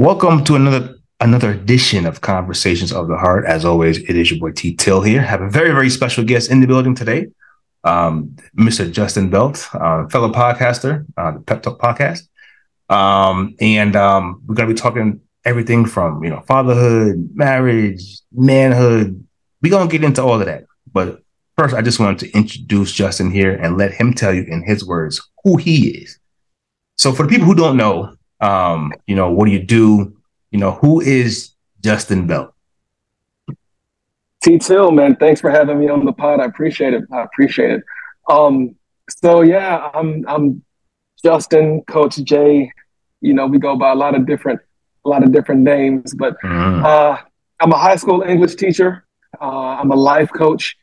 Welcome to another another edition of Conversations of the Heart. As always, it is your boy T Till here. Have a very very special guest in the building today, um, Mr. Justin Belt, uh, fellow podcaster, uh, the Pep Talk podcast, um, and um, we're to be talking everything from you know fatherhood, marriage, manhood. We're gonna get into all of that, but first, I just wanted to introduce Justin here and let him tell you in his words who he is. So, for the people who don't know, um, you know, what do you do? You know, who is Justin Belt? T Till, man, thanks for having me on the pod. I appreciate it. I appreciate it. Um, so yeah, I'm I'm Justin, Coach Jay. You know, we go by a lot of different a lot of different names, but mm. uh, I'm a high school English teacher. Uh, I'm a life coach.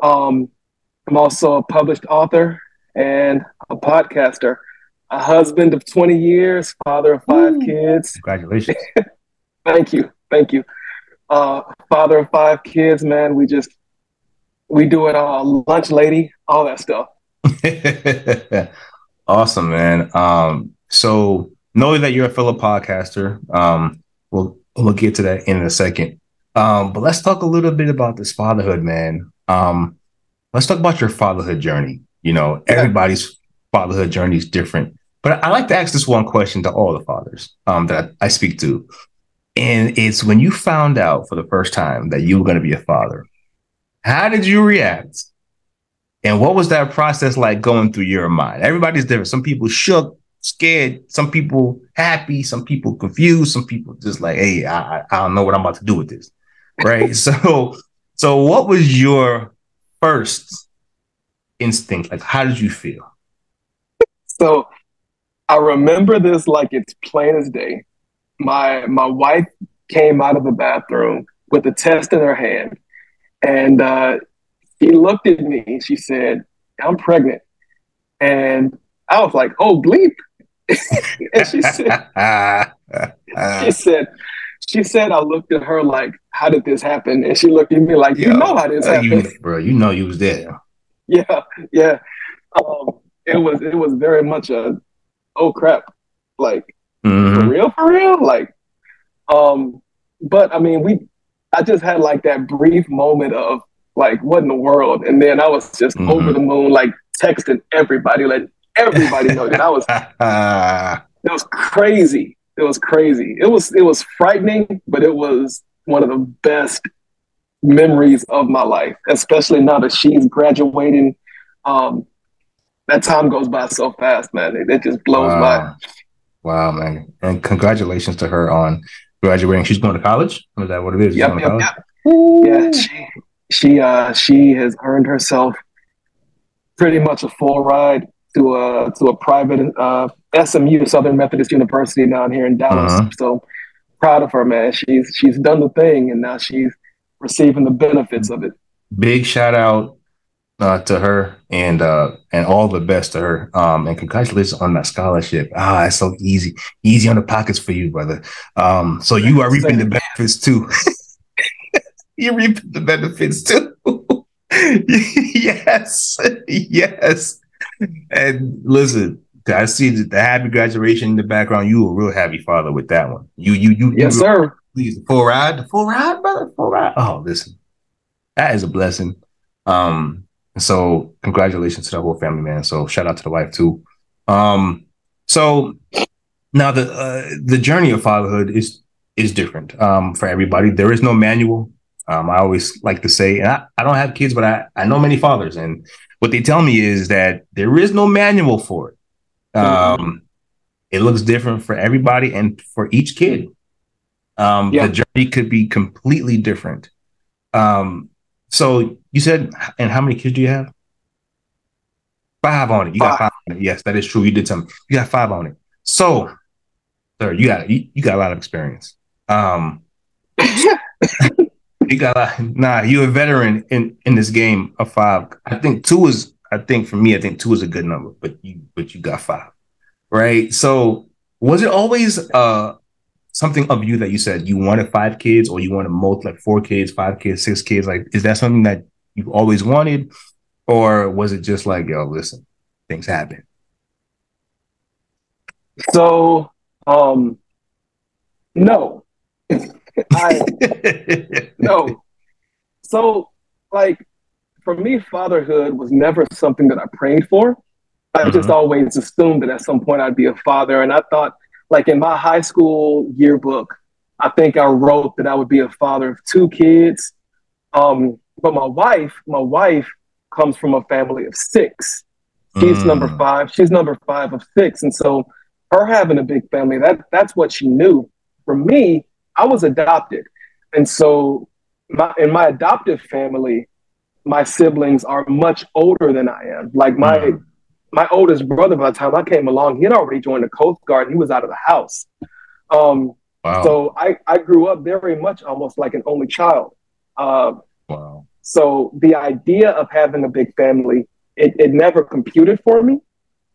Um, I'm also a published author and a podcaster, a husband of 20 years, father of five Ooh. kids. Congratulations. Thank you. Thank you. Uh, father of five kids, man. We just, we do it all. Lunch lady, all that stuff. awesome, man. Um, so knowing that you're a fellow podcaster, um, we'll we'll get to that in a second. Um, but let's talk a little bit about this fatherhood, man. Um, let's talk about your fatherhood journey. You know, everybody's fatherhood journey is different, but I like to ask this one question to all the fathers um, that I speak to, and it's when you found out for the first time that you were going to be a father, how did you react? And what was that process like going through your mind? Everybody's different. Some people shook, scared, some people happy, some people confused, some people just like, hey, I, I don't know what I'm about to do with this. Right. so, so what was your first instinct? Like, how did you feel? So I remember this like it's plain as day. My my wife came out of the bathroom with a test in her hand, and uh, she looked at me. She said, "I'm pregnant," and I was like, "Oh bleep!" and she said, she said, she said, I looked at her like, how did this happen? And she looked at me like, you Yo, know how this happened, you, bro. You know you was there. Yeah, yeah. Um, it was it was very much a oh crap, like mm-hmm. for real, for real, like. Um, but I mean, we, I just had like that brief moment of like, what in the world? And then I was just mm-hmm. over the moon, like texting everybody, like everybody know that I was. it was crazy. It was crazy. It was it was frightening, but it was one of the best memories of my life, especially now that she's graduating. Um, that time goes by so fast, man. It, it just blows wow. by. Wow, man! And congratulations to her on graduating. She's going to college. Is that what it is? Yep, yep, yep. Yeah, she she uh she has earned herself pretty much a full ride to a to a private uh, SMU Southern Methodist University down here in Dallas. Uh-huh. So proud of her, man. She's she's done the thing, and now she's receiving the benefits of it. Big shout out uh, to her and uh, and all the best to her. Um, and congratulations on that scholarship. Ah, it's so easy, easy on the pockets for you, brother. Um, so you are reaping the benefits too. you reap the benefits too. yes, yes. And listen, I see the happy graduation in the background. You were a real happy father with that one. You, you, you. Yes, you sir. Please, the full ride, the full ride, brother, full ride. Oh, listen, that is a blessing. Um, so congratulations to the whole family, man. So shout out to the wife too. Um, so now the uh, the journey of fatherhood is is different um, for everybody. There is no manual. Um, I always like to say, and I, I don't have kids, but I, I know many fathers, and what they tell me is that there is no manual for it. Mm-hmm. Um, it looks different for everybody and for each kid. Um, yeah. The journey could be completely different. Um, so you said, and how many kids do you have? Five on it. You got five on it. Yes, that is true. You did something. You got five on it. So, sir, you got you, you got a lot of experience. Um, you got a, nah. You're a veteran in in this game of five. I think two is. I think for me, I think two is a good number. But you but you got five, right? So was it always uh something of you that you said you wanted five kids or you wanted multi like four kids, five kids, six kids? Like, is that something that you always wanted, or was it just like, yo, listen, things happen? So, um, No. I no. So like for me, fatherhood was never something that I prayed for. I mm-hmm. just always assumed that at some point I'd be a father. And I thought, like in my high school yearbook, I think I wrote that I would be a father of two kids. Um, but my wife, my wife comes from a family of six. She's mm. number five. She's number five of six. And so her having a big family, that that's what she knew. For me, I was adopted. And so my, in my adoptive family, my siblings are much older than I am. Like my mm. My oldest brother, by the time I came along, he had already joined the Coast Guard. He was out of the house. Um, wow. So I, I grew up very much almost like an only child. Uh, wow. So the idea of having a big family, it, it never computed for me.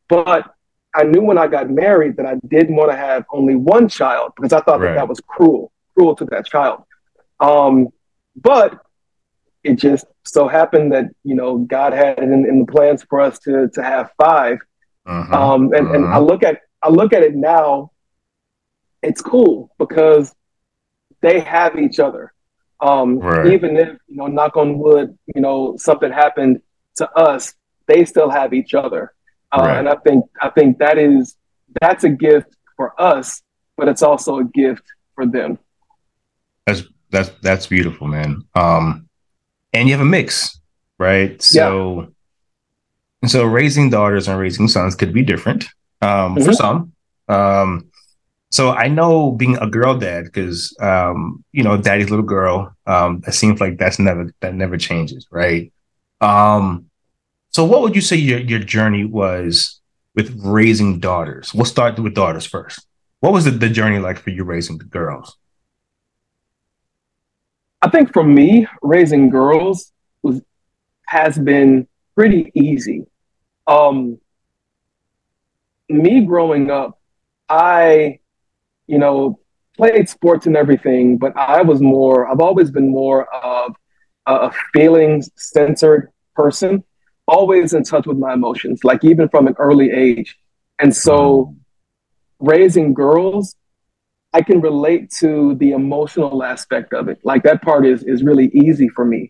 But I knew when I got married that I didn't want to have only one child because I thought right. that that was cruel, cruel to that child. Um, but it just so happened that you know God had it in, in the plans for us to to have 5 uh-huh. Um, and uh-huh. and I uh-huh. look at I look at it now. It's cool because they have each other. Um, right. Even if you know, knock on wood, you know, something happened to us, they still have each other. Uh, right. And I think I think that is that's a gift for us, but it's also a gift for them. That's that's that's beautiful, man. Um, and you have a mix, right? So, yeah. so raising daughters and raising sons could be different um, mm-hmm. for some. Um, so I know being a girl dad because um, you know, daddy's little girl. Um, it seems like that's never that never changes, right? Um, so what would you say your your journey was with raising daughters? We'll start with daughters first. What was the, the journey like for you raising the girls? I think for me, raising girls was has been pretty easy. Um, me growing up, I, you know, played sports and everything, but I was more. I've always been more of a feelings centered person, always in touch with my emotions, like even from an early age. And so, raising girls I can relate to the emotional aspect of it. Like that part is is really easy for me.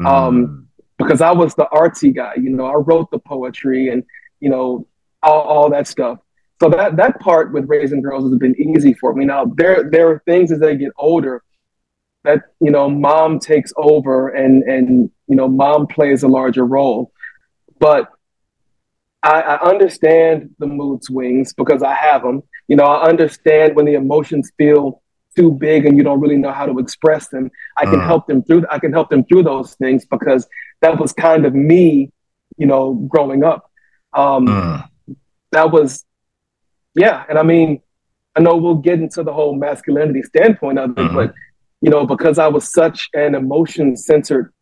Mm. Um, because I was the artsy guy, you know, I wrote the poetry and, you know, all, all that stuff. So that that part with raising girls has been easy for me. Now there there are things as they get older that, you know, mom takes over and and you know, mom plays a larger role. But I, I understand the mood swings because I have them you know, I understand when the emotions feel too big and you don't really know how to express them. I can uh. help them through. I can help them through those things because that was kind of me, you know, growing up. Um, uh. That was, yeah. And I mean, I know we'll get into the whole masculinity standpoint of it, uh-huh. but you know, because I was such an emotion centered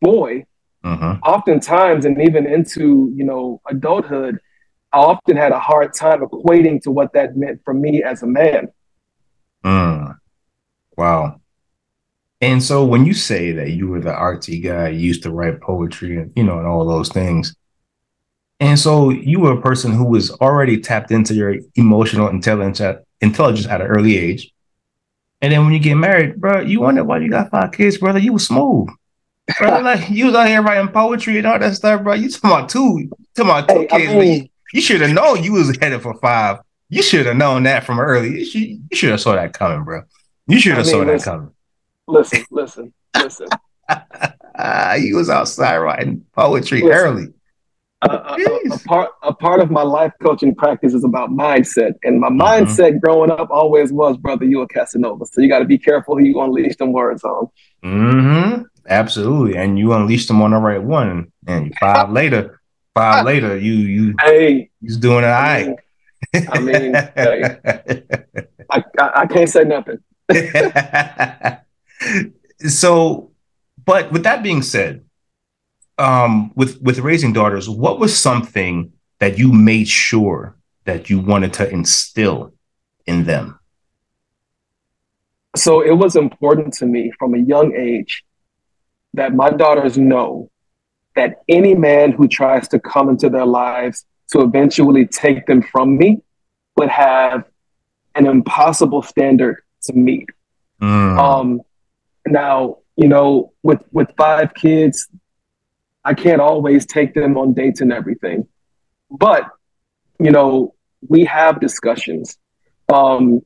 boy, uh-huh. oftentimes, and even into you know adulthood, I often had a hard time equating to what that meant for me as a man. Mm. Wow. And so when you say that you were the artsy guy, you used to write poetry and you know, and all those things. And so you were a person who was already tapped into your emotional intelligence at, intelligence at an early age. And then when you get married, bro, you wonder why you got five kids, brother. You was smooth. Bro, like you was out here writing poetry and all that stuff, bro. You talking about two, talking about two hey, kids. I mean, you should have known you was headed for five. You should have known that from early. You should, you should have saw that coming, bro. You should have I mean, saw listen, that coming. Listen, listen, listen. he was outside writing poetry listen, early. Uh, a, a, part a part of my life coaching practice is about mindset, and my mm-hmm. mindset growing up always was, brother, you a Casanova, so you got to be careful who you unleash them words on. Mm-hmm. Absolutely, and you unleash them on the right one, and five later, Five later, you you hey, he's doing it right. I mean, I, I, I can't say nothing. so, but with that being said, um, with with raising daughters, what was something that you made sure that you wanted to instill in them? So it was important to me from a young age that my daughters know that any man who tries to come into their lives to eventually take them from me would have an impossible standard to meet. Mm. Um, now, you know, with with five kids, I can't always take them on dates and everything, but you know, we have discussions. Um,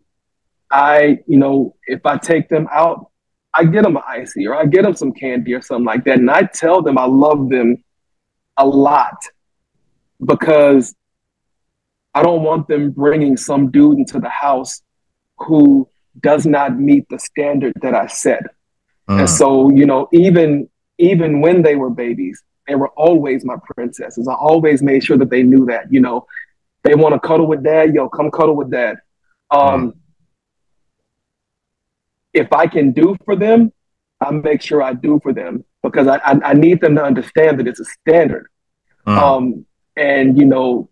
I, you know, if I take them out, I get them an icy or I get them some candy or something like that, and I tell them I love them a lot because I don't want them bringing some dude into the house who does not meet the standard that I set. Mm. And so, you know, even even when they were babies, they were always my princesses. I always made sure that they knew that, you know, they want to cuddle with dad, yo, come cuddle with dad. Um, mm. If I can do for them, I make sure I do for them because I, I, I need them to understand that it's a standard. Mm. Um, and you know,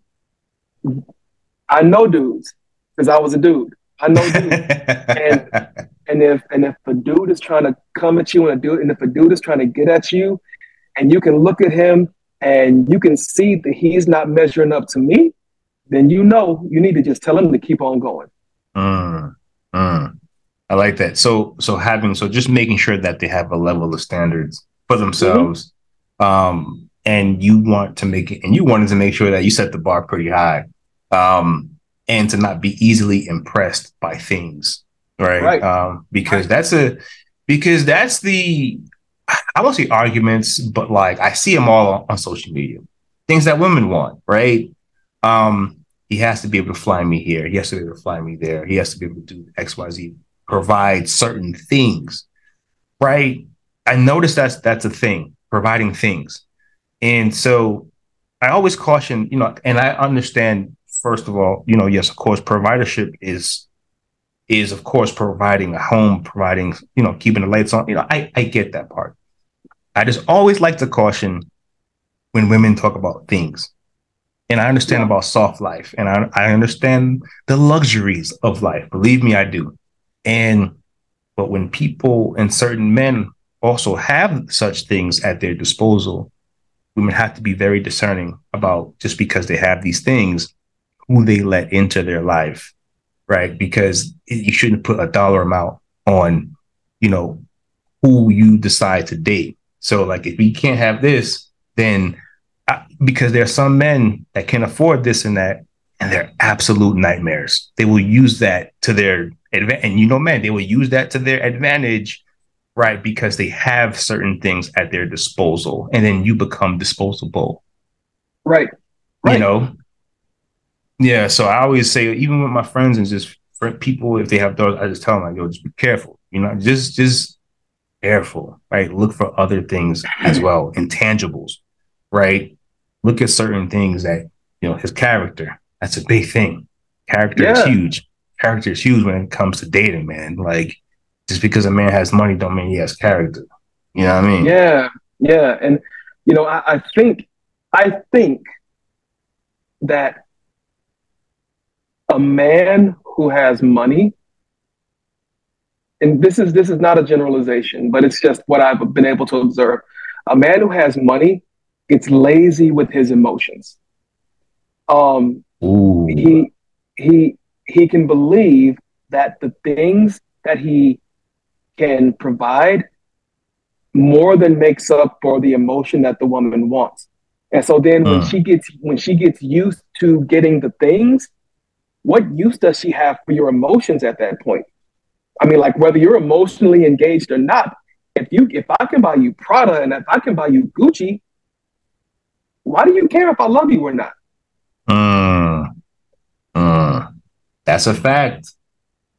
I know dudes because I was a dude. I know dudes, and and if and if a dude is trying to come at you and a dude and if a dude is trying to get at you, and you can look at him and you can see that he's not measuring up to me, then you know you need to just tell him to keep on going. Mm, mm. I like that. So so having so just making sure that they have a level of standards for themselves. Mm-hmm. Um, and you want to make it and you wanted to make sure that you set the bar pretty high um, and to not be easily impressed by things right, right. Um, because right. that's a because that's the i won't say arguments but like i see them all on, on social media things that women want right um, he has to be able to fly me here he has to be able to fly me there he has to be able to do xyz provide certain things right i noticed that's that's a thing providing things and so I always caution, you know, and I understand, first of all, you know, yes, of course, providership is is of course providing a home, providing, you know, keeping the lights on. You know, I, I get that part. I just always like to caution when women talk about things. And I understand yeah. about soft life and I, I understand the luxuries of life. Believe me, I do. And but when people and certain men also have such things at their disposal, women have to be very discerning about just because they have these things, who they let into their life, right? Because you shouldn't put a dollar amount on, you know, who you decide to date. So, like, if you can't have this, then I, because there are some men that can afford this and that, and they're absolute nightmares. They will use that to their and you know, man, they will use that to their advantage right? Because they have certain things at their disposal, and then you become disposable. Right. right. You know? Yeah. So I always say, even with my friends and just people, if they have dogs, I just tell them, like, yo, just be careful. You know, just, just careful, right? Look for other things as well, intangibles, right? Look at certain things that, you know, his character, that's a big thing. Character yeah. is huge. Character is huge when it comes to dating, man. Like, just because a man has money don't mean he has character. You know what I mean? Yeah, yeah. And you know, I, I think I think that a man who has money, and this is this is not a generalization, but it's just what I've been able to observe. A man who has money gets lazy with his emotions. Um, Ooh. he he he can believe that the things that he can provide more than makes up for the emotion that the woman wants. And so then when mm. she gets when she gets used to getting the things, what use does she have for your emotions at that point? I mean, like whether you're emotionally engaged or not, if you if I can buy you Prada and if I can buy you Gucci, why do you care if I love you or not? Mm. Mm. That's a fact.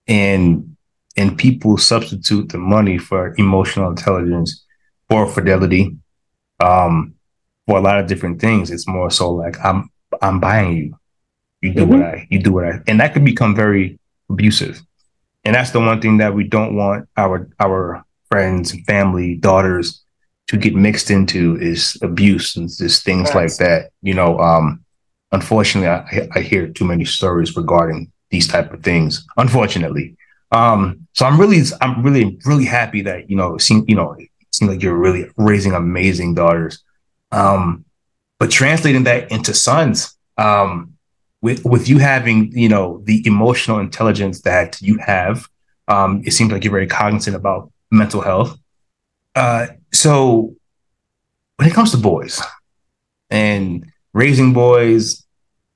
And and people substitute the money for emotional intelligence or fidelity um, for a lot of different things. It's more so like I'm I'm buying you. You do mm-hmm. what I you do what I and that could become very abusive. And that's the one thing that we don't want our our friends, family, daughters to get mixed into is abuse and just things yes. like that. You know, um, unfortunately, I, I hear too many stories regarding these type of things. Unfortunately, um, so I'm really, I'm really, really happy that you know, seem, you know, it seems like you're really raising amazing daughters. Um, but translating that into sons, um, with with you having, you know, the emotional intelligence that you have, Um, it seems like you're very cognizant about mental health. Uh, so when it comes to boys and raising boys,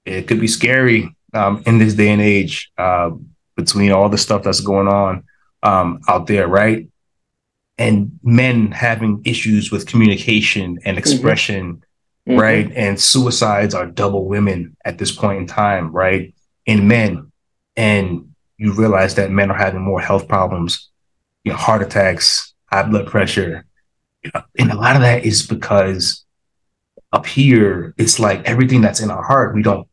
it could be scary um, in this day and age uh, between all the stuff that's going on um, out there, right? And men having issues with communication and mm-hmm. expression, mm-hmm. right? And suicides are double women at this point in time, right? In men. And you realize that men are having more health problems, you know, heart attacks, high blood pressure. And a lot of that is because up here, it's like everything that's in our heart, we don't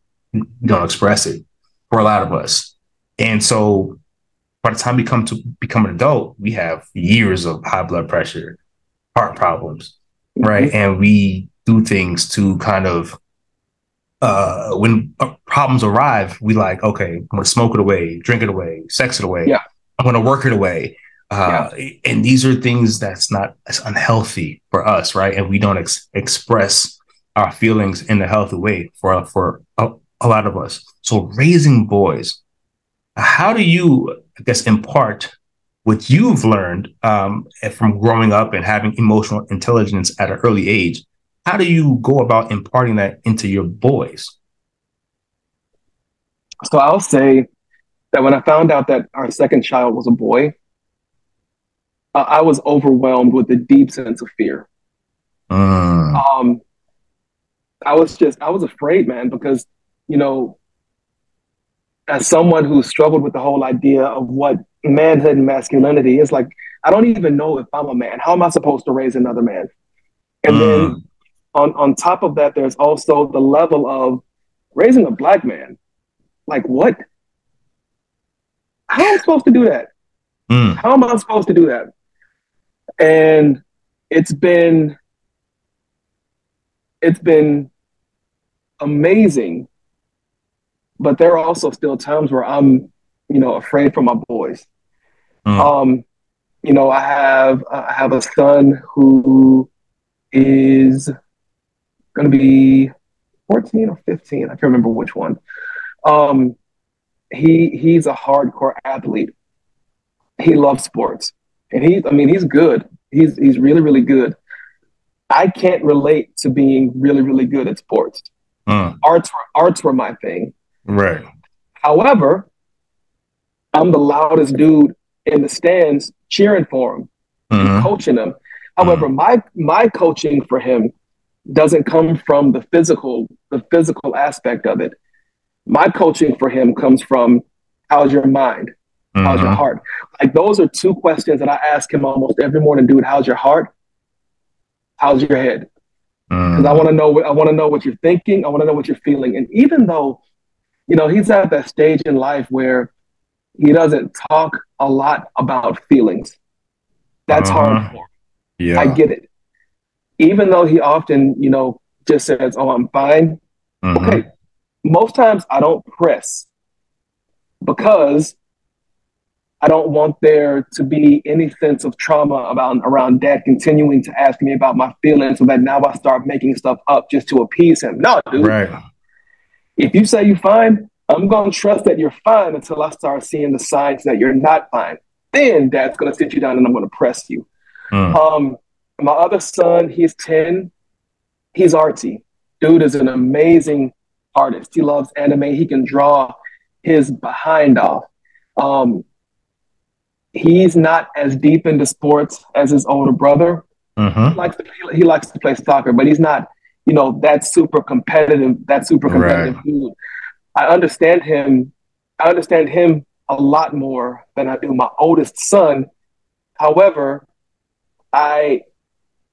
don't express it for a lot of us. And so by the time we come to become an adult, we have years of high blood pressure, heart problems, right? Mm-hmm. And we do things to kind of uh when uh, problems arrive, we like, okay, I'm gonna smoke it away, drink it away, sex it away. Yeah. I'm gonna work it away. Uh, yeah. and these are things that's not as unhealthy for us, right? And we don't ex- express our feelings in a healthy way for for a, a lot of us. So raising boys, how do you, I guess, impart what you've learned um, from growing up and having emotional intelligence at an early age? How do you go about imparting that into your boys? So I'll say that when I found out that our second child was a boy, uh, I was overwhelmed with a deep sense of fear. Mm. Um, I was just, I was afraid, man, because, you know, as someone who struggled with the whole idea of what manhood and masculinity is like, I don't even know if I'm a man. How am I supposed to raise another man? And mm. then on, on top of that, there's also the level of raising a black man. Like, what? How am I supposed to do that? Mm. How am I supposed to do that? And it's been it's been amazing, but there are also still times where I'm, you know, afraid for my boys. Mm. Um, you know, I have I have a son who is going to be 14 or 15. I can't remember which one. Um, he he's a hardcore athlete. He loves sports, and he's I mean he's good. He's he's really really good. I can't relate to being really, really good at sports. Mm. Arts, were, arts were my thing. Right. However, I'm the loudest dude in the stands cheering for him, mm-hmm. coaching him. However, mm my my coaching for him doesn't come from the physical, the physical aspect of it. My coaching for him comes from how's your mind? Mm-hmm. How's your mm-hmm. heart? Like those are two questions that I ask him almost every morning, dude. How's your heart? how's your head? Because mm. I want to know. I want to know what you're thinking. I want to know what you're feeling. And even though, you know, he's at that stage in life where he doesn't talk a lot about feelings. That's uh-huh. hard for him. Yeah, I get it. Even though he often, you know, just says, "Oh, I'm fine." Mm-hmm. Okay. Most times I don't press because I don't want there to be any sense of trauma about around dad continuing to ask me about my feelings so that now I start making stuff up just to appease him. No, dude. Right. If you say you're fine, I'm gonna trust that you're fine until I start seeing the signs that you're not fine. Then dad's gonna sit you down and I'm gonna press you. Mm. Um, my other son, he's 10, he's artsy. Dude is an amazing artist. He loves anime, he can draw his behind off. Um, he's not as deep into sports as his older brother. Mm-hmm. He likes to he likes to play soccer, but he's not, you know, that super competitive, that super competitive right. dude. I understand him. I understand him a lot more than I do my oldest son. However, I,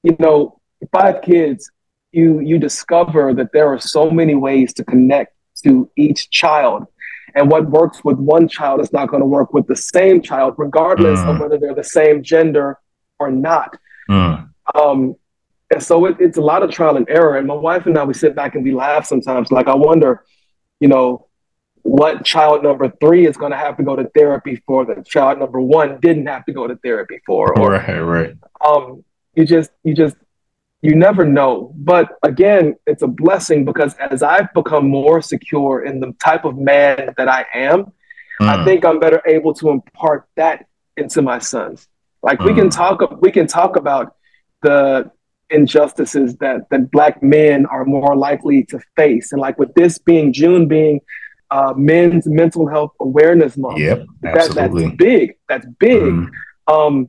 you know, five kids, you you discover that there are so many ways to connect to each child and what works with one child is not going to work with the same child, regardless mm. of whether they're the same gender or not. Mm. Um, and so it, it's a lot of trial and error. And my wife and I, we sit back and we laugh sometimes. Like, I wonder, you know, what child number three is going to have to go to therapy for that child number one didn't have to go to therapy for. Or, right, right. Um, you just, you just, you never know. But again, it's a blessing because as I've become more secure in the type of man that I am, mm. I think I'm better able to impart that into my sons. Like mm. we can mm. talk, we can talk about the injustices that that black men are more likely to face, and like with this being June being uh, Men's Mental Health Awareness Month. Yep. That, that's big. That's big. Mm. Um,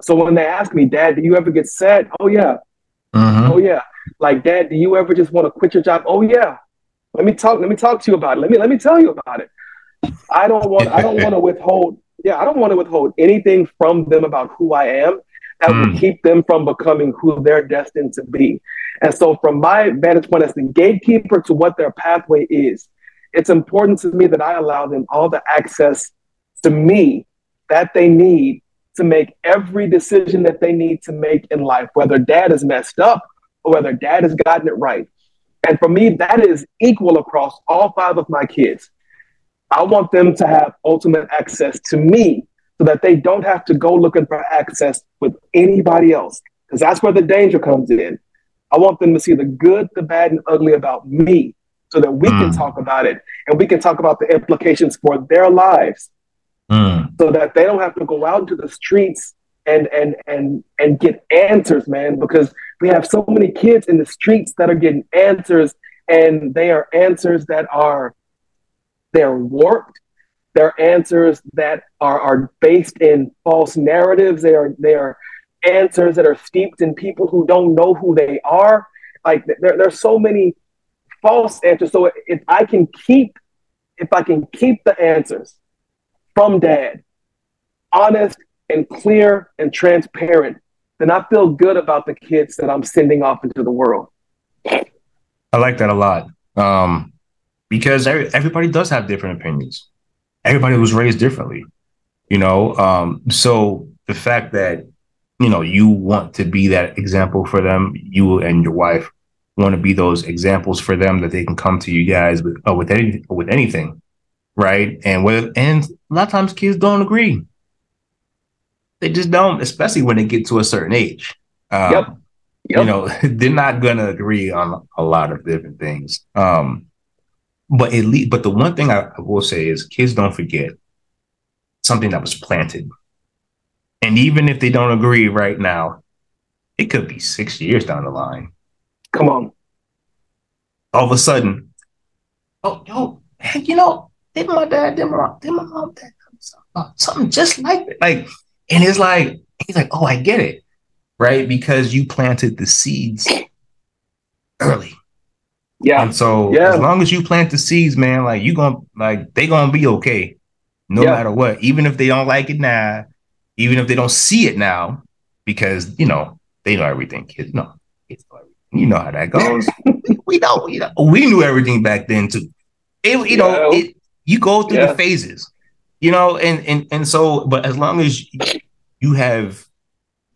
so when they ask me, Dad, do you ever get sad? Oh yeah. Mm-hmm. Oh yeah. Like, Dad, do you ever just want to quit your job? Oh yeah. Let me talk. Let me talk to you about it. Let me let me tell you about it. I don't want. I don't want to withhold. Yeah, I don't want to withhold anything from them about who I am that mm. will keep them from becoming who they're destined to be. And so, from my vantage point as the gatekeeper to what their pathway is, it's important to me that I allow them all the access to me that they need to make every decision that they need to make in life, whether dad is messed up or whether dad has gotten it right. And for me, that is equal across all five of my kids. I want them to have ultimate access to me so that they don't have to go looking for access with anybody else, because that's where the danger comes in. I want them to see the good, the bad, and ugly about me so that we mm. can talk about it and we can talk about the implications for their lives mm. so that they don't have to go out into the streets and and and and get answers man because we have so many kids in the streets that are getting answers and they are answers that are they're warped they're answers that are, are based in false narratives they are they are answers that are steeped in people who don't know who they are like there, there's so many false answers so if i can keep if i can keep the answers from dad, honest and clear and transparent, then I feel good about the kids that I'm sending off into the world. I like that a lot. Um, because every, everybody does have different opinions. Everybody was raised differently, you know. Um, so the fact that you know you want to be that example for them, you and your wife want to be those examples for them that they can come to you guys with uh, with any with anything right? And with and a lot of times kids don't agree. They just don't, especially when they get to a certain age. Um, yep. Yep. You know, they're not gonna agree on a lot of different things. Um, but at least, but the one thing I, I will say is, kids don't forget something that was planted. And even if they don't agree right now, it could be six years down the line. Come on. All of a sudden, oh, yo, heck, you know, did my dad, did my, did my mom, dad, uh, something just like that. Like, and it's like, he's like, oh, I get it. Right. Because you planted the seeds early. Yeah. And so yeah. as long as you plant the seeds, man, like you gonna like they gonna be okay no yeah. matter what. Even if they don't like it now, even if they don't see it now, because you know, they know everything. Kids know. Kids know everything. You know how that goes. we know, you know, we knew everything back then too. It, you know, it, you go through yeah. the phases, you know, and and and so, but as long as you have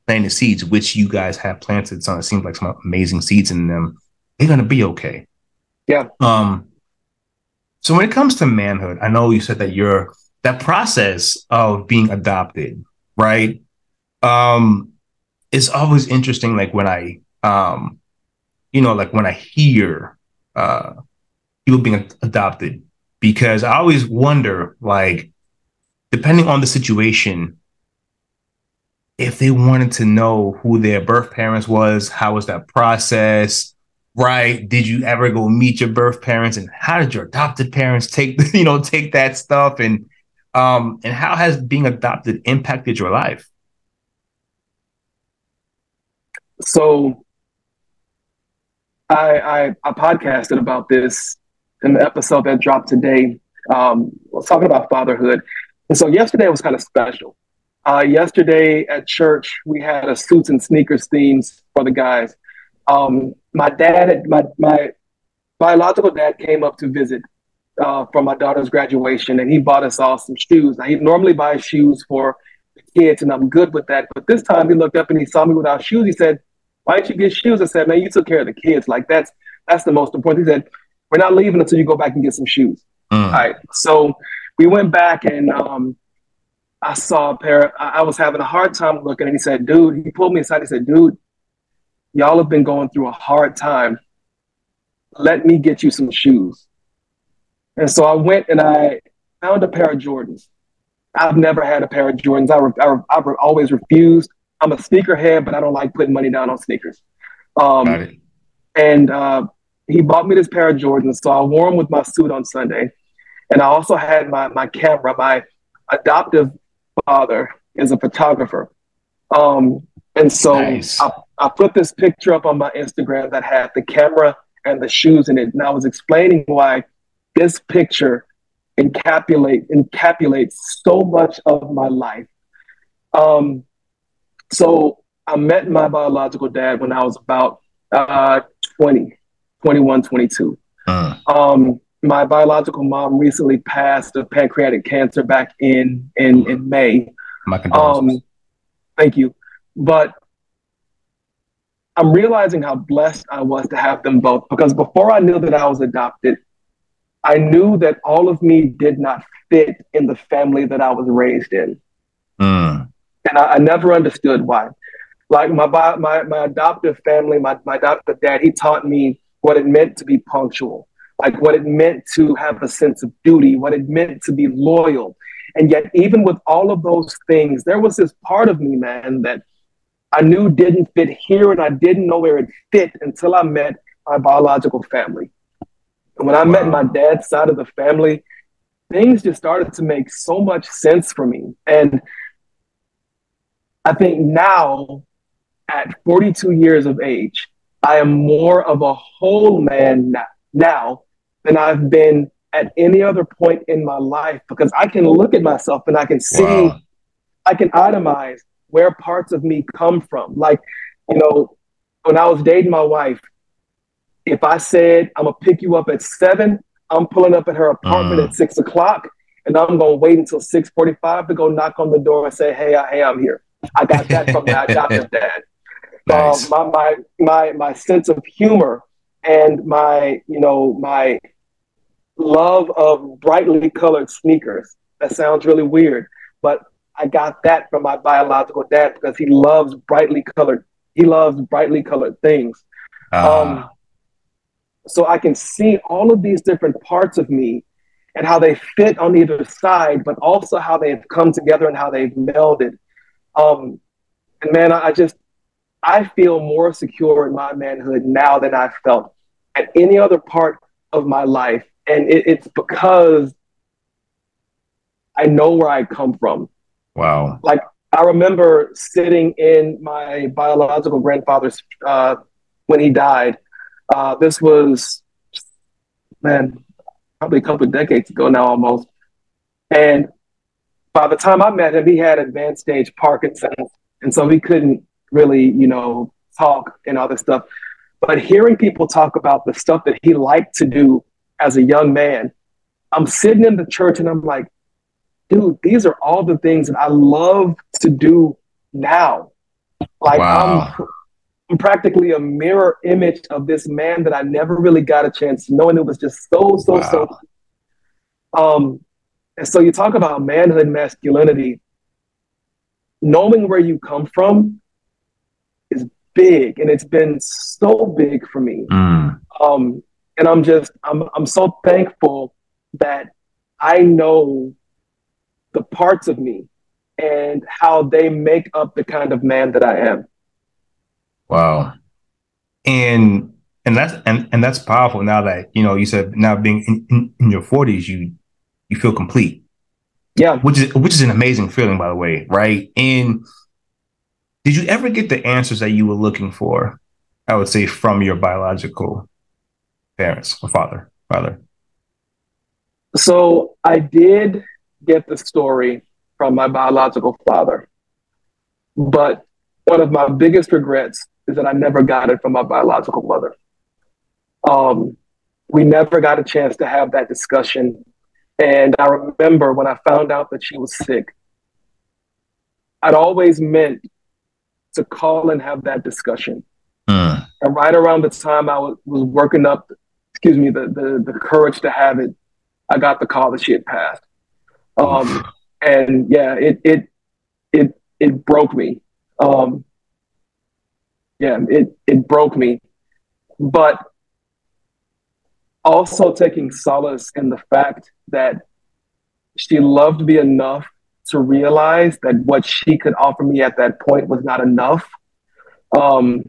planted seeds, which you guys have planted, so it seems like some amazing seeds in them, they're gonna be okay. Yeah. Um. So when it comes to manhood, I know you said that you're that process of being adopted, right? Um, it's always interesting. Like when I, um, you know, like when I hear uh people being adopted, because I always wonder, like, depending on the situation, if they wanted to know who their birth parents was, how was that process? Right? Did you ever go meet your birth parents, and how did your adopted parents take you know take that stuff, and um, and how has being adopted impacted your life? So, I I, I podcasted about this in the episode that dropped today. Um, I was talking about fatherhood. And so yesterday was kind of special. Uh, yesterday at church, we had a suits and sneakers themes for the guys. Um, my dad, my, my biological dad came up to visit uh, for my daughter's graduation and he bought us all some shoes. Now, he normally buys shoes for the kids and I'm good with that. But this time he looked up and he saw me without shoes. He said, why didn't you get shoes? I said, man, you took care of the kids. Like that's, that's the most important. He said, we're not leaving until you go back and get some shoes. Mm. All right. So we went back and um, I saw a pair. I, I was having a hard time looking, and he said, "Dude," he pulled me aside. He said, "Dude, y'all have been going through a hard time. Let me get you some shoes." And so I went and I found a pair of Jordans. I've never had a pair of Jordans. I, re- I, re- I've always refused. I'm a sneakerhead, but I don't like putting money down on sneakers. Um, and uh, he bought me this pair of Jordans, so I wore them with my suit on Sunday. And I also had my my camera. My adoptive father is a photographer, um, and so nice. I, I put this picture up on my Instagram that had the camera and the shoes in it, and I was explaining why this picture encapsulate encapsulates so much of my life. Um, so I met my biological dad when I was about uh, 20, 21, 22. Uh. Um, my biological mom recently passed of pancreatic cancer back in in in May. My condolences. Um, thank you. But I'm realizing how blessed I was to have them both because before I knew that I was adopted, I knew that all of me did not fit in the family that I was raised in. Mm. And I, I, never understood why. Like my, my, my adoptive family, my, my adoptive dad, he taught me what it meant to be punctual, like what it meant to have a sense of duty, what it meant to be loyal. And yet, even with all of those things, there was this part of me, man, that I knew didn't fit here and I didn't know where it fit until I met my biological family. And when I wow. met my dad's side of the family, things just started to make so much sense for me. And I think now, at 42 years of age, I am more of a whole man now than I've been at any other point in my life because I can look at myself and I can see, wow. I can itemize where parts of me come from. Like, you know, when I was dating my wife, if I said I'm gonna pick you up at seven, I'm pulling up at her apartment mm. at six o'clock, and I'm gonna wait until six forty-five to go knock on the door and say, "Hey, I, hey, I'm here." I got that from my adoptive dad. Nice. Um, my, my my my sense of humor and my you know my love of brightly colored sneakers. That sounds really weird, but I got that from my biological dad because he loves brightly colored. He loves brightly colored things. Uh. Um, so I can see all of these different parts of me and how they fit on either side, but also how they've come together and how they've melded. Um, and man, I just I feel more secure in my manhood now than I felt at any other part of my life, and it, it's because I know where I come from. Wow! Like I remember sitting in my biological grandfather's uh, when he died uh, this was, man, probably a couple of decades ago now almost. And by the time I met him, he had advanced stage Parkinson's. And so he couldn't really, you know, talk and all this stuff. But hearing people talk about the stuff that he liked to do as a young man, I'm sitting in the church and I'm like, dude, these are all the things that I love to do now. Like wow. I'm I'm practically a mirror image of this man that I never really got a chance to know, and it was just so, so, wow. so. Um, and so you talk about manhood, masculinity. Knowing where you come from is big, and it's been so big for me. Mm. Um, and I'm just, I'm, I'm so thankful that I know the parts of me and how they make up the kind of man that I am. Wow. And and that's and and that's powerful now that you know you said now being in, in, in your 40s you you feel complete yeah which is which is an amazing feeling by the way right and did you ever get the answers that you were looking for i would say from your biological parents or father father so i did get the story from my biological father but one of my biggest regrets is that I never got it from my biological mother. Um, we never got a chance to have that discussion. And I remember when I found out that she was sick, I'd always meant to call and have that discussion. Mm. And right around the time I was, was working up, excuse me, the, the, the courage to have it, I got the call that she had passed. Um, and yeah, it, it, it, it broke me. Um, yeah, it, it broke me. But also taking solace in the fact that she loved me enough to realize that what she could offer me at that point was not enough. Um,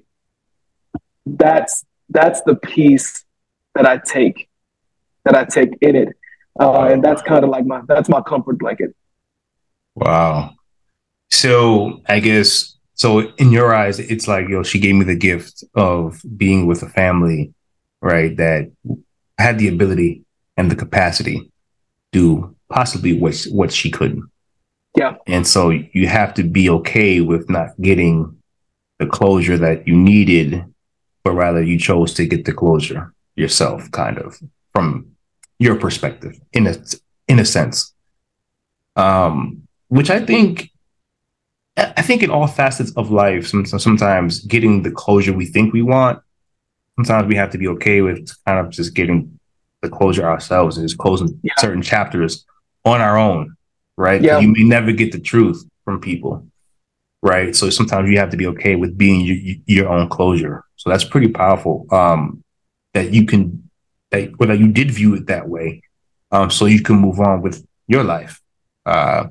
that's that's the piece that I take that I take in it, uh, and that's kind of like my that's my comfort blanket. Wow. So I guess so in your eyes, it's like yo, she gave me the gift of being with a family, right? That had the ability and the capacity to possibly what what she couldn't. Yeah. And so you have to be okay with not getting the closure that you needed, but rather you chose to get the closure yourself, kind of from your perspective, in a in a sense. Um, which I think I think in all facets of life, sometimes getting the closure we think we want, sometimes we have to be okay with kind of just getting the closure ourselves and just closing yeah. certain chapters on our own right? Yeah. You may never get the truth from people, right? So sometimes you have to be okay with being your, your own closure. So that's pretty powerful. Um, that you can, that whether you did view it that way, um, so you can move on with your life. Uh,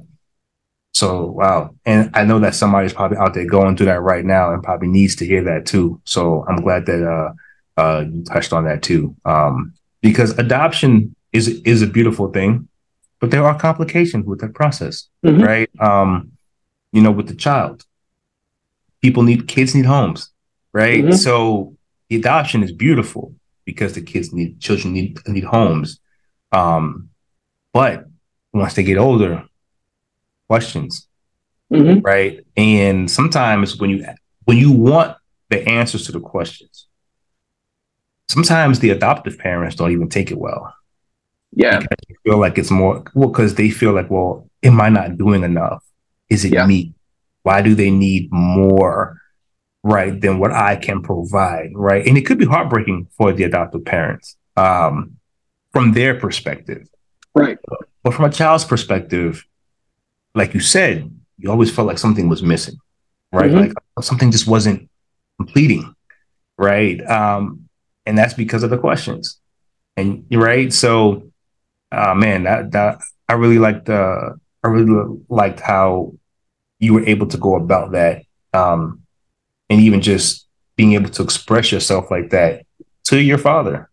so wow, and I know that somebody's probably out there going through that right now and probably needs to hear that too. So I'm glad that uh, uh, you touched on that too, um, because adoption is is a beautiful thing but there are complications with that process, mm-hmm. right? Um, you know, with the child, people need kids need homes, right? Mm-hmm. So the adoption is beautiful because the kids need children need need homes, um, but once they get older, questions, mm-hmm. right? And sometimes when you when you want the answers to the questions, sometimes the adoptive parents don't even take it well yeah. Because feel like it's more well, because they feel like, well, am I not doing enough? Is it yeah. me? Why do they need more, right, than what I can provide, right? And it could be heartbreaking for the adoptive parents um, from their perspective. Right. But from a child's perspective, like you said, you always felt like something was missing, right? Mm-hmm. Like something just wasn't completing, right? Um, and that's because of the questions. And right. So uh, man, that that I really liked. Uh, I really liked how you were able to go about that, um, and even just being able to express yourself like that to your father.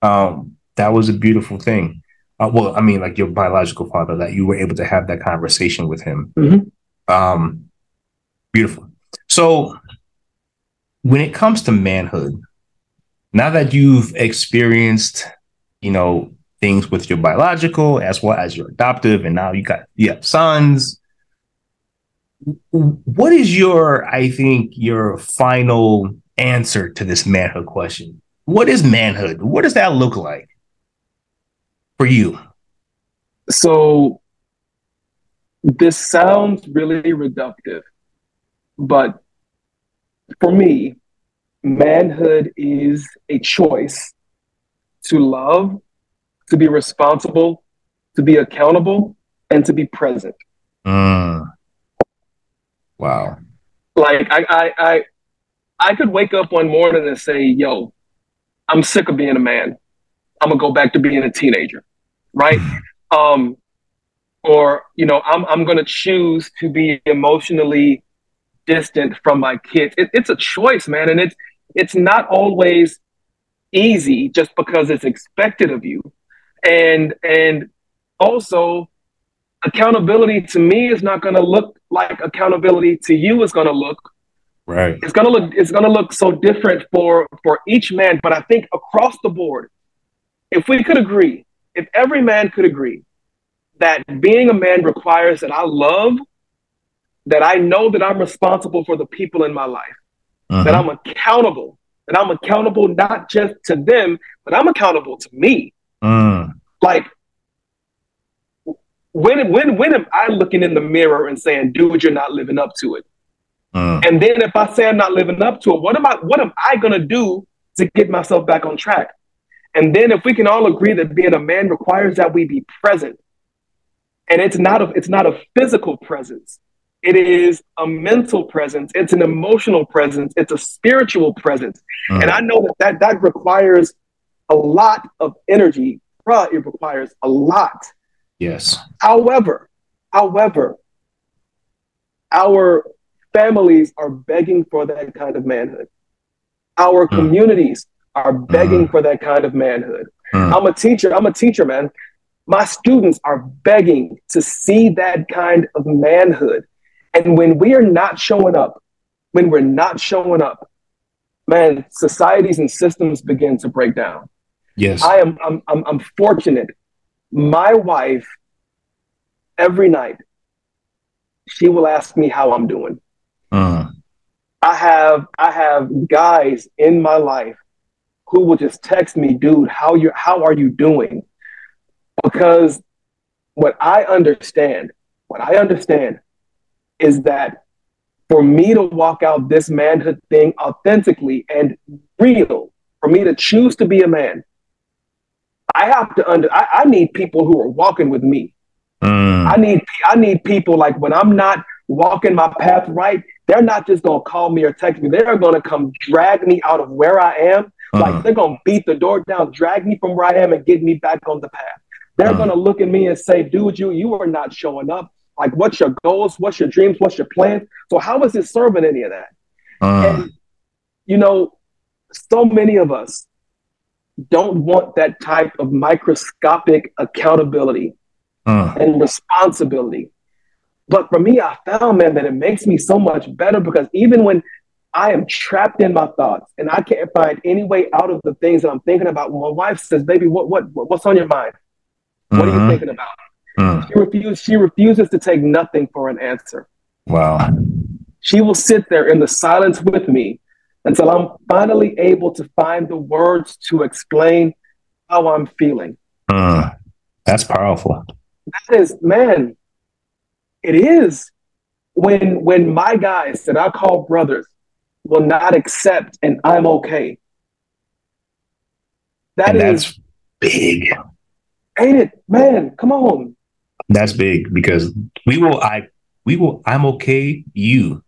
Um, that was a beautiful thing. Uh, well, I mean, like your biological father, that you were able to have that conversation with him. Mm-hmm. Um, beautiful. So, when it comes to manhood, now that you've experienced, you know, things with your biological as well as your adoptive, and now you got you have sons. What is your, I think, your final answer to this manhood question? What is manhood? What does that look like for you? So this sounds really reductive, but for me, manhood is a choice to love to be responsible, to be accountable, and to be present. Mm. Wow. Like I, I, I, I could wake up one morning and say, "Yo, I'm sick of being a man. I'm gonna go back to being a teenager," right? um, or you know, I'm I'm gonna choose to be emotionally distant from my kids. It, it's a choice, man, and it's it's not always easy just because it's expected of you and and also accountability to me is not going to look like accountability to you is going to look right it's going to look it's going to look so different for for each man but i think across the board if we could agree if every man could agree that being a man requires that i love that i know that i'm responsible for the people in my life uh-huh. that i'm accountable that i'm accountable not just to them but i'm accountable to me Mm. Like, when when when am I looking in the mirror and saying, "Dude, you're not living up to it"? Mm. And then if I say I'm not living up to it, what am I what am I gonna do to get myself back on track? And then if we can all agree that being a man requires that we be present, and it's not a it's not a physical presence, it is a mental presence, it's an emotional presence, it's a spiritual presence, mm. and I know that that that requires a lot of energy, bruh, it requires a lot. Yes. However, However, our families are begging for that kind of manhood. Our mm. communities are begging mm. for that kind of manhood. Mm. I'm a teacher. I'm a teacher, man. My students are begging to see that kind of manhood. And when we are not showing up, when we're not showing up, man, societies and systems begin to break down. Yes. I am I'm I'm, I'm fortunate. My wife every night she will ask me how I'm doing. Uh. I have I have guys in my life who will just text me, dude, how you how are you doing? Because what I understand, what I understand is that for me to walk out this manhood thing authentically and real, for me to choose to be a man, I have to under I, I need people who are walking with me. Mm. I need I need people like when I'm not walking my path right, they're not just gonna call me or text me. They're gonna come drag me out of where I am. Uh. Like they're gonna beat the door down, drag me from where I am, and get me back on the path. They're uh. gonna look at me and say, "Dude, you you are not showing up. Like, what's your goals? What's your dreams? What's your plans? So how is it serving any of that?" Uh. And you know, so many of us don't want that type of microscopic accountability uh. and responsibility. But for me, I found, man, that it makes me so much better because even when I am trapped in my thoughts and I can't find any way out of the things that I'm thinking about, my wife says, "Baby, what what what's on your mind? What mm-hmm. are you mm-hmm. thinking about?" Mm. She refuses. She refuses to take nothing for an answer. Wow. She will sit there in the silence with me until I'm finally able to find the words to explain how I'm feeling. Mm. That's powerful. That is, man, it is. When when my guys that I call brothers will not accept and I'm okay. That and is that's big. Ain't it? Man, come on. That's big because we will I we will I'm okay, you.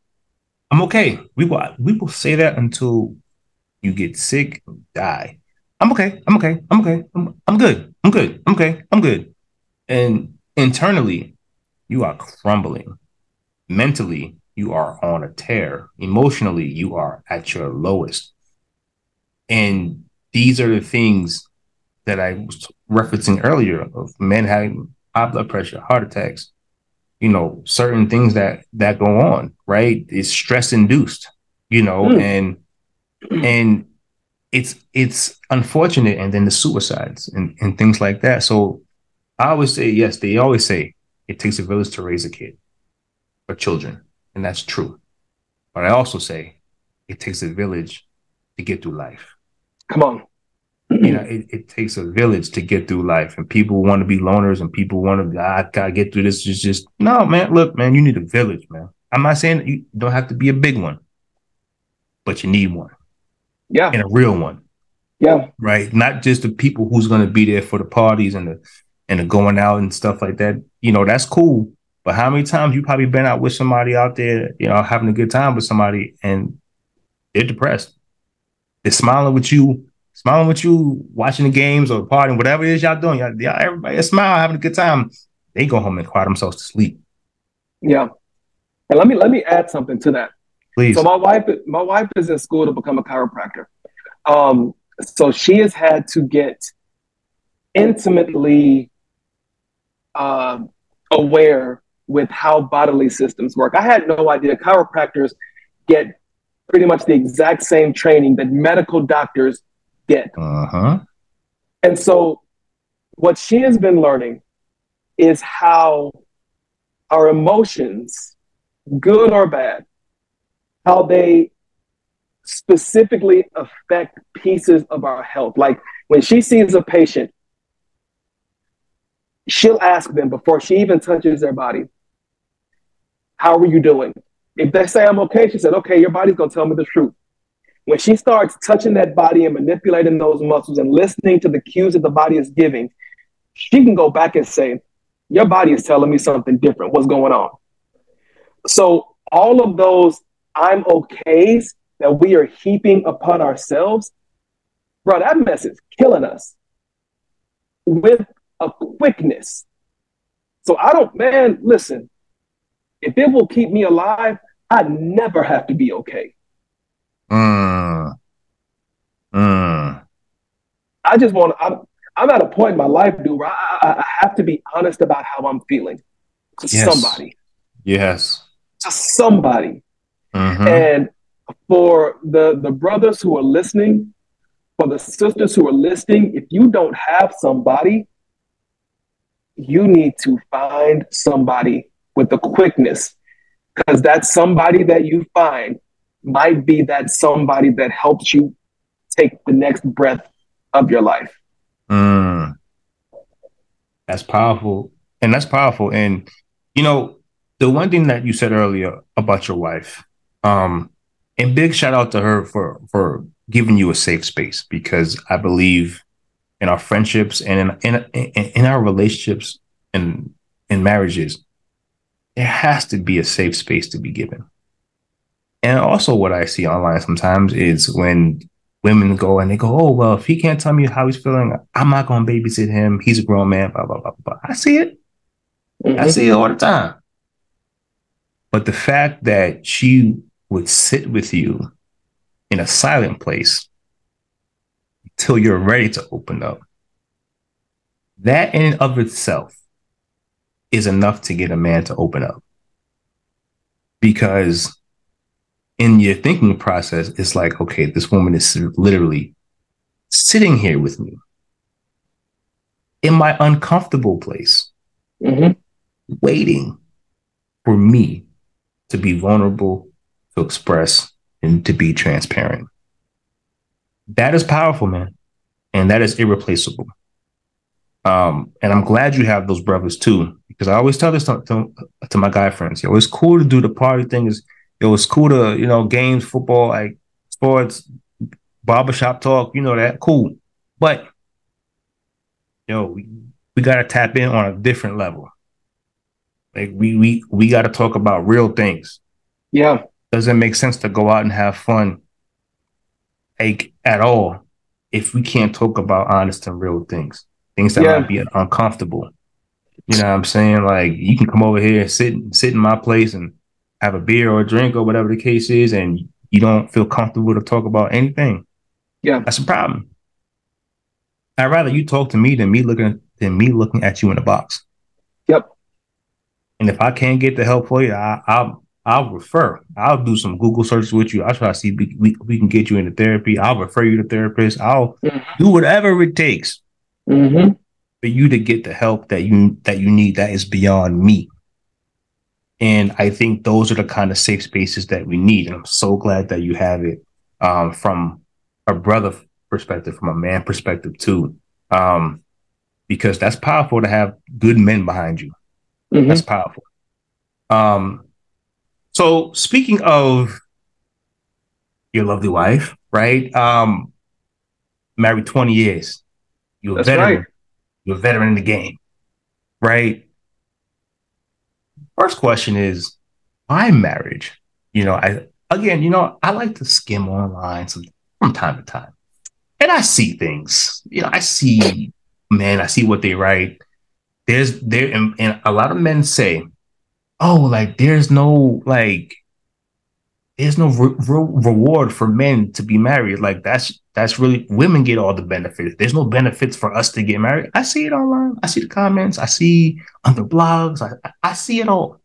I'm okay. We will we will say that until you get sick, die. I'm okay. I'm okay. I'm okay. I'm, I'm good. I'm good. I'm okay. I'm good. And internally, you are crumbling. Mentally, you are on a tear. Emotionally, you are at your lowest. And these are the things that I was referencing earlier of men having high blood pressure, heart attacks, you know, certain things that that go on, right? It's stress induced, you know, mm. and and it's it's unfortunate and then the suicides and, and things like that. So I always say, yes, they always say it takes a village to raise a kid or children, and that's true. But I also say it takes a village to get through life. Come on. You know, it, it takes a village to get through life, and people want to be loners, and people want to, I gotta get through this. It's just no, man. Look, man, you need a village, man. I'm not saying you don't have to be a big one, but you need one. Yeah, and a real one. Yeah, right. Not just the people who's going to be there for the parties and the and the going out and stuff like that. You know, that's cool. But how many times you probably been out with somebody out there, you know, having a good time with somebody and they're depressed. They're smiling with you, smiling with you, watching the games or partying, whatever it is y'all doing. Y'all, y'all everybody smile, having a good time. They go home and quiet themselves to sleep. Yeah. And let me let me add something to that. Please. So my wife, my wife is in school to become a chiropractor. Um, so she has had to get intimately uh, aware with how bodily systems work. I had no idea chiropractors get pretty much the exact same training that medical doctors get. Uh-huh. And so, what she has been learning is how our emotions, good or bad, how they specifically affect pieces of our health. Like when she sees a patient she'll ask them before she even touches their body, How are you doing? If they say I'm okay, she said, Okay, your body's gonna tell me the truth. When she starts touching that body and manipulating those muscles and listening to the cues that the body is giving, she can go back and say, Your body is telling me something different. What's going on? So, all of those I'm okays that we are heaping upon ourselves, bro, that mess is killing us. With a quickness So I don't, man, listen, if it will keep me alive, I never have to be okay. Mm. Mm. I just want to, I'm, I'm at a point in my life, dude, where I, I, I have to be honest about how I'm feeling to yes. somebody. Yes. To somebody. Mm-hmm. And for the, the brothers who are listening, for the sisters who are listening, if you don't have somebody, you need to find somebody with the quickness because that somebody that you find might be that somebody that helps you take the next breath of your life. Mm. That's powerful. And that's powerful. And, you know, the one thing that you said earlier about your wife, um, and big shout out to her for, for giving you a safe space because I believe in our friendships and in, in, in our relationships and in marriages, there has to be a safe space to be given. And also, what I see online sometimes is when women go and they go, "Oh well, if he can't tell me how he's feeling, I'm not going to babysit him. He's a grown man." Blah blah blah blah. I see it. Mm-hmm. I see it all the time. But the fact that she would sit with you in a silent place until you're ready to open up, that in and of itself is enough to get a man to open up. Because in your thinking process, it's like, okay, this woman is literally sitting here with me in my uncomfortable place, mm-hmm. waiting for me to be vulnerable, to express, and to be transparent. That is powerful, man. And that is irreplaceable. Um, and I'm glad you have those brothers too, because I always tell this to, to, to my guy friends. Yo, it's cool to do the party thing. Is it was cool to you know games, football, like sports, barbershop talk. You know that cool, but yo, we, we got to tap in on a different level. Like we we we got to talk about real things. Yeah, doesn't make sense to go out and have fun, like at all, if we can't talk about honest and real things things that yeah. might be uncomfortable. You know what I'm saying? Like you can come over here and sit sit in my place and have a beer or a drink or whatever the case is, and you don't feel comfortable to talk about anything. Yeah, that's a problem. I'd rather you talk to me than me looking than me looking at you in the box. Yep. And if I can't get the help for you, I, will I'll refer. I'll do some Google searches with you. I'll try to see we, we, we can get you into therapy. I'll refer you to therapist. I'll mm-hmm. do whatever it takes mm-hmm. for you to get the help that you that you need that is beyond me. And I think those are the kind of safe spaces that we need. And I'm so glad that you have it um, from a brother perspective, from a man perspective too, um, because that's powerful to have good men behind you. Mm-hmm. That's powerful. Um, so speaking of your lovely wife, right? Um, married 20 years. You're That's a veteran. Right. You're a veteran in the game, right? First question is why marriage? You know, I again, you know, I like to skim online some, from time to time, and I see things. You know, I see men. I see what they write. There's there, and, and a lot of men say, "Oh, like there's no like." There's no re- re- reward for men to be married. Like that's that's really women get all the benefits. There's no benefits for us to get married. I see it online. I see the comments. I see on the blogs. I, I see it all.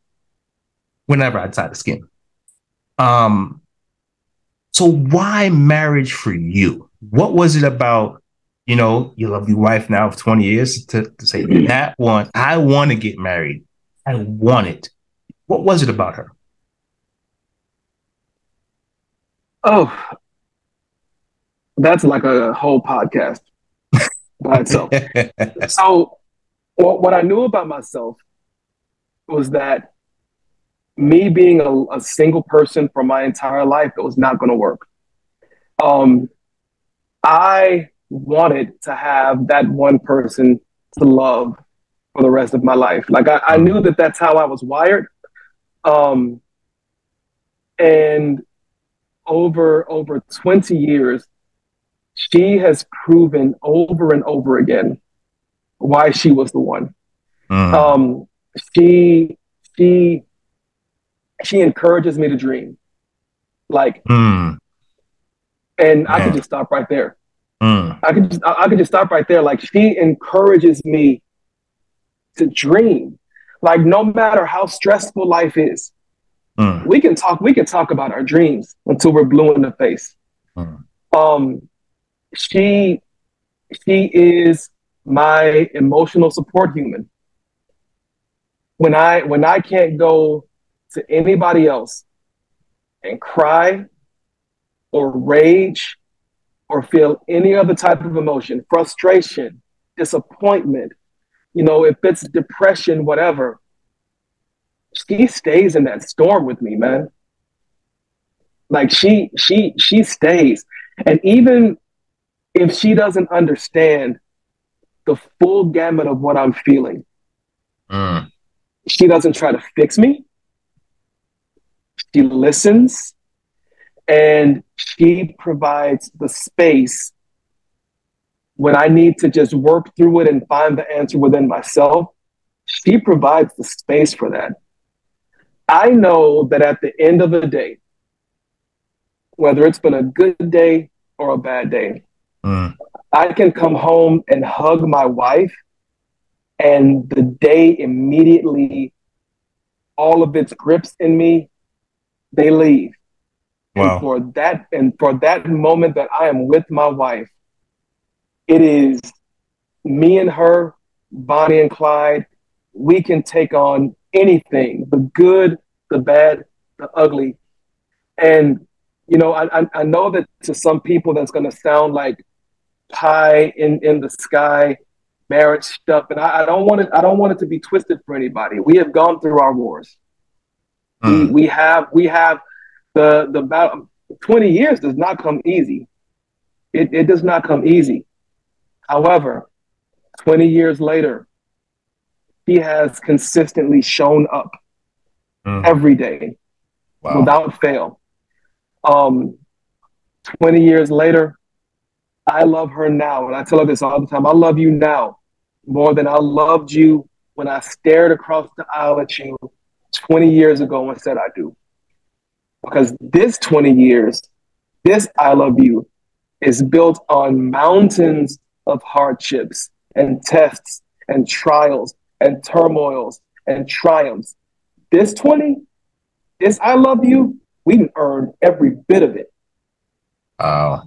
Whenever I tie the skin. Um. So why marriage for you? What was it about? You know, your lovely wife now of 20 years to, to say that one. I want to get married. I want it. What was it about her? Oh, that's like a whole podcast by itself. so, what I knew about myself was that me being a, a single person for my entire life, it was not going to work. Um, I wanted to have that one person to love for the rest of my life. Like I, I knew that that's how I was wired. Um, and over over 20 years, she has proven over and over again why she was the one. Mm. Um, she she she encourages me to dream. Like mm. and I could just stop right there. Mm. I could just I, I could just stop right there. Like she encourages me to dream. Like no matter how stressful life is, mm. we can talk. We can talk about our dreams until we're blue in the face. Mm. Um, she she is my emotional support human. When I when I can't go to anybody else and cry or rage or feel any other type of emotion, frustration, disappointment, you know, if it's depression, whatever, she stays in that storm with me, man. Like she she she stays. And even if she doesn't understand the full gamut of what I'm feeling, mm. she doesn't try to fix me. She listens and she provides the space when I need to just work through it and find the answer within myself. She provides the space for that. I know that at the end of the day, whether it's been a good day or a bad day, mm. I can come home and hug my wife, and the day immediately, all of its grips in me, they leave. Wow. And for that, and for that moment that I am with my wife, it is me and her, Bonnie and Clyde. We can take on anything good, the bad, the ugly. And, you know, I, I know that to some people that's going to sound like pie in, in the sky marriage stuff. And I, I, don't want it, I don't want it to be twisted for anybody. We have gone through our wars. Mm. We, hmm. we have, we have the, the battle. 20 years does not come easy. It, it does not come easy. However, 20 years later, he has consistently shown up mm. every day wow. without fail. Um, 20 years later, I love her now. And I tell her this all the time I love you now more than I loved you when I stared across the aisle at you 20 years ago and said I do. Because this 20 years, this I love you is built on mountains of hardships and tests and trials and turmoils and triumphs. This 20, this I love you, we earned every bit of it. Wow.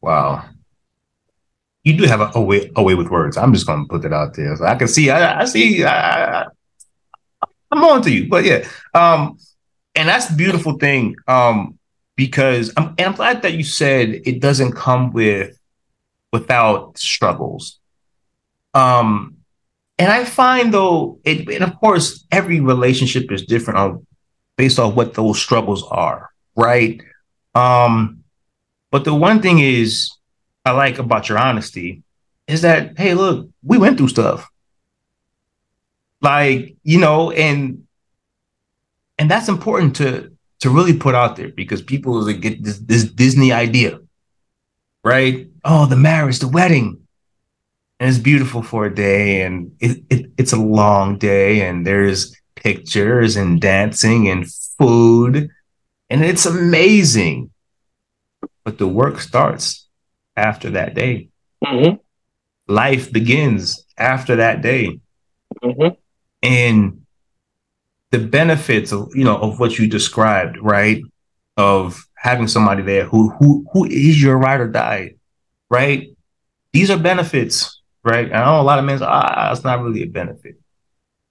Wow. You do have a, a, way, a way with words. I'm just going to put that out there. So I can see, I, I see, I, I'm on to you. But yeah, um, and that's the beautiful thing. Um, because I'm, and I'm glad that you said it doesn't come with without struggles. Um, and I find though, it, and of course, every relationship is different on based on what those struggles are, right? Um, but the one thing is I like about your honesty is that, hey, look, we went through stuff. Like, you know, and and that's important to to really put out there because people get this, this Disney idea, right? Oh, the marriage, the wedding and it's beautiful for a day and it, it, it's a long day and there's pictures and dancing and food and it's amazing. But the work starts after that day. Mm-hmm. life begins after that day. Mm-hmm. and the benefits of you know of what you described right? Of having somebody there who who who is your ride or die right? These are benefits right? I know a lot of men say, ah, it's not really a benefit.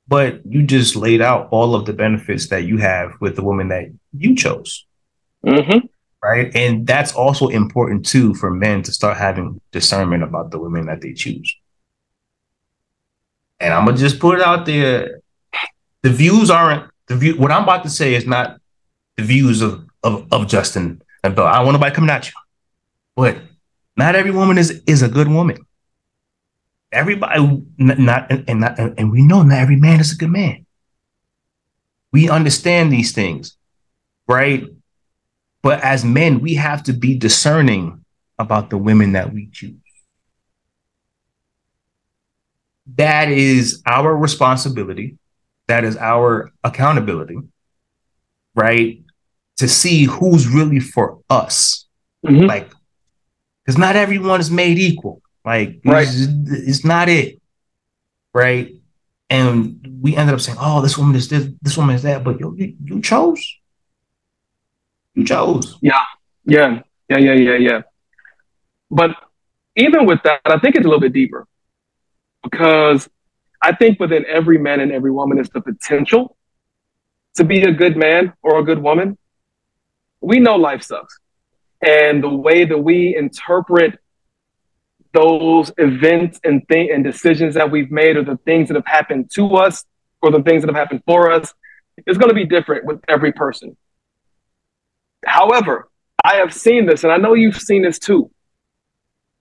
But you just laid out all of the benefits that you have with the woman that you chose. Mm-hmm. Right. And that's also important too for men to start having discernment about the women that they choose. And I'm gonna just put it out there. The views aren't the view what I'm about to say is not the views of of, of Justin and Bill. I don't want nobody coming at you. But not every woman is is a good woman everybody not and not and we know not every man is a good man. We understand these things, right? But as men, we have to be discerning about the women that we choose. That is our responsibility that is our accountability, right? To see who's really for us. Mm-hmm. Like, because not everyone is made equal. Like, right. it's, it's not it. Right. And we ended up saying, oh, this woman is this, this woman is that. But you, you, you chose. You chose. Yeah. Yeah. Yeah. Yeah. Yeah. Yeah. But even with that, I think it's a little bit deeper because I think within every man and every woman is the potential to be a good man or a good woman. We know life sucks. And the way that we interpret those events and thing and decisions that we've made or the things that have happened to us or the things that have happened for us is going to be different with every person. However, I have seen this and I know you've seen this too.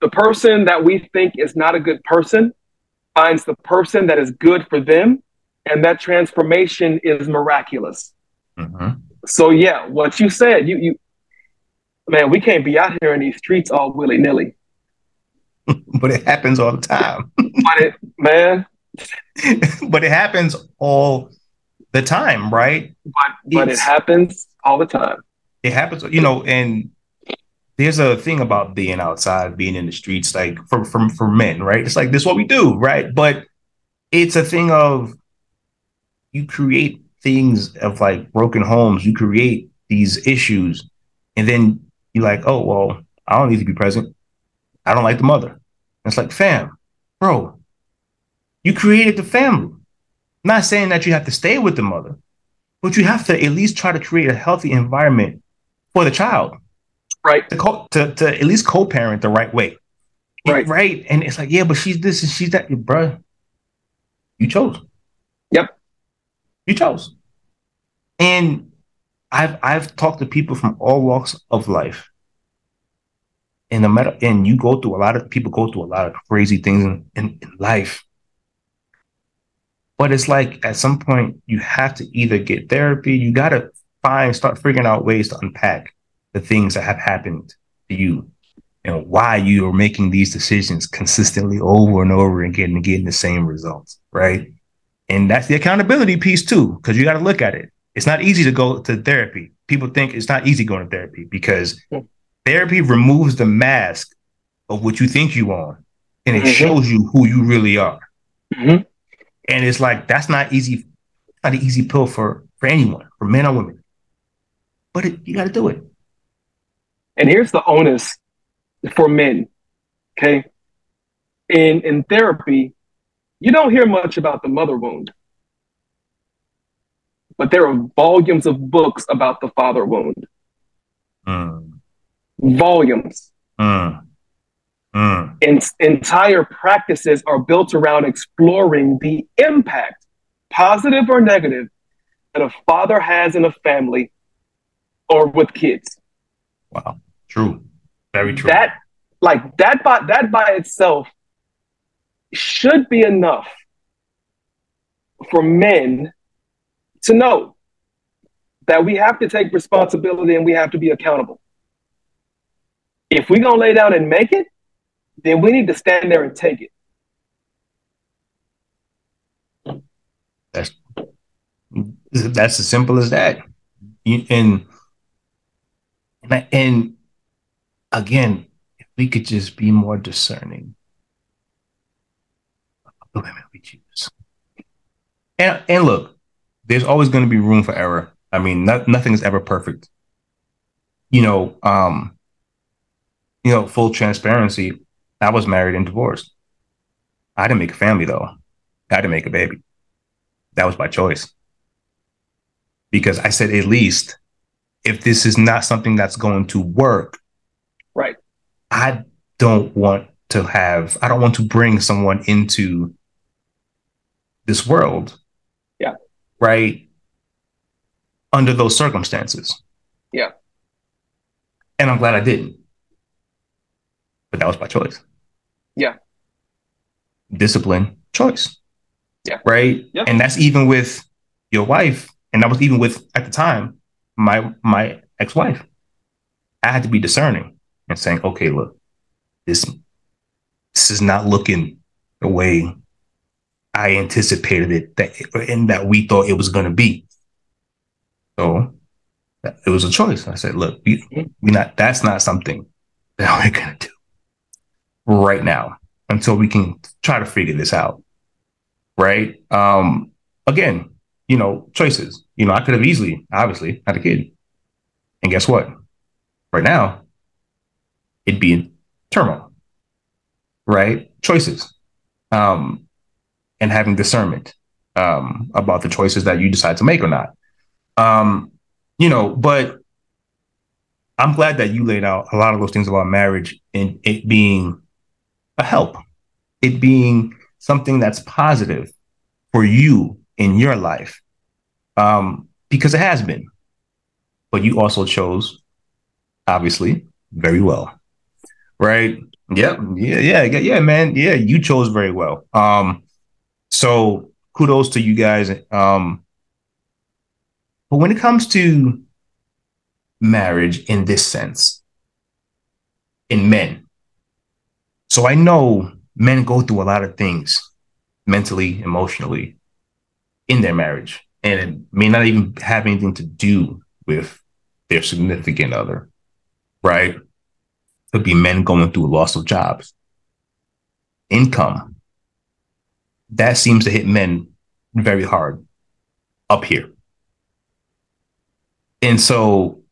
The person that we think is not a good person finds the person that is good for them, and that transformation is miraculous. Mm-hmm. So yeah, what you said, you you man, we can't be out here in these streets all willy nilly. But it happens all the time. but it, man. but it happens all the time, right? But, but it happens all the time. It happens, you know, and there's a thing about being outside, being in the streets, like for for for men, right? It's like this is what we do, right? But it's a thing of you create things of like broken homes, you create these issues, and then you're like, oh well, I don't need to be present. I don't like the mother. It's like, fam, bro, you created the family. not saying that you have to stay with the mother, but you have to at least try to create a healthy environment for the child. Right. To, co- to, to at least co-parent the right way. Right. Right? And it's like yeah but she's this and she's that. Bro you chose. Yep. You chose. And i've i've talked to people from all walks of life and no matter and you go through a lot of people go through a lot of crazy things in, in, in life but it's like at some point you have to either get therapy you got to find start figuring out ways to unpack the things that have happened to you and why you are making these decisions consistently over and over again and getting the same results, right? And that's the accountability piece too, because you got to look at it. It's not easy to go to therapy. People think it's not easy going to therapy because therapy removes the mask of what you think you are and it mm-hmm. shows you who you really are. Mm-hmm. And it's like that's not easy, not an easy pill for for anyone, for men or women. But it, you got to do it. And here's the onus for men. Okay. In in therapy, you don't hear much about the mother wound. But there are volumes of books about the father wound. Mm. Volumes. Mm. Mm. And entire practices are built around exploring the impact, positive or negative, that a father has in a family or with kids. Wow. True. Very true. That like that by that by itself should be enough for men to know that we have to take responsibility and we have to be accountable. If we're gonna lay down and make it, then we need to stand there and take it. That's that's as simple as that. and and again, if we could just be more discerning of the women we choose. And and look, there's always going to be room for error. I mean, not, nothing is ever perfect. You know, um, you know, full transparency. I was married and divorced. I didn't make a family though. I didn't make a baby. That was by choice. Because I said, at least if this is not something that's going to work, right? I don't want to have, I don't want to bring someone into this world. Yeah. Right. Under those circumstances. Yeah. And I'm glad I didn't. But that was my choice. Yeah. Discipline, choice. Yeah. Right. Yeah. And that's even with your wife. And that was even with, at the time, my my ex-wife. I had to be discerning and saying, okay, look, this this is not looking the way I anticipated it that and that we thought it was going to be. So it was a choice. I said, look, we, we not that's not something that we're going to do right now until we can try to figure this out. Right? Um again, you know, choices. You know, I could have easily, obviously, had a kid. And guess what? Right now, it'd be in turmoil. Right? Choices. Um, and having discernment um, about the choices that you decide to make or not. Um, you know, but I'm glad that you laid out a lot of those things about marriage and it being a help, it being something that's positive for you in your life, um, because it has been. But you also chose, obviously, very well, right? Yep, yeah, yeah, yeah, man, yeah. You chose very well. Um, so kudos to you guys. Um, but when it comes to marriage in this sense, in men, so I know men go through a lot of things mentally, emotionally in their marriage, and it may not even have anything to do with their significant other, right? Could be men going through loss of jobs, income. That seems to hit men very hard up here. And so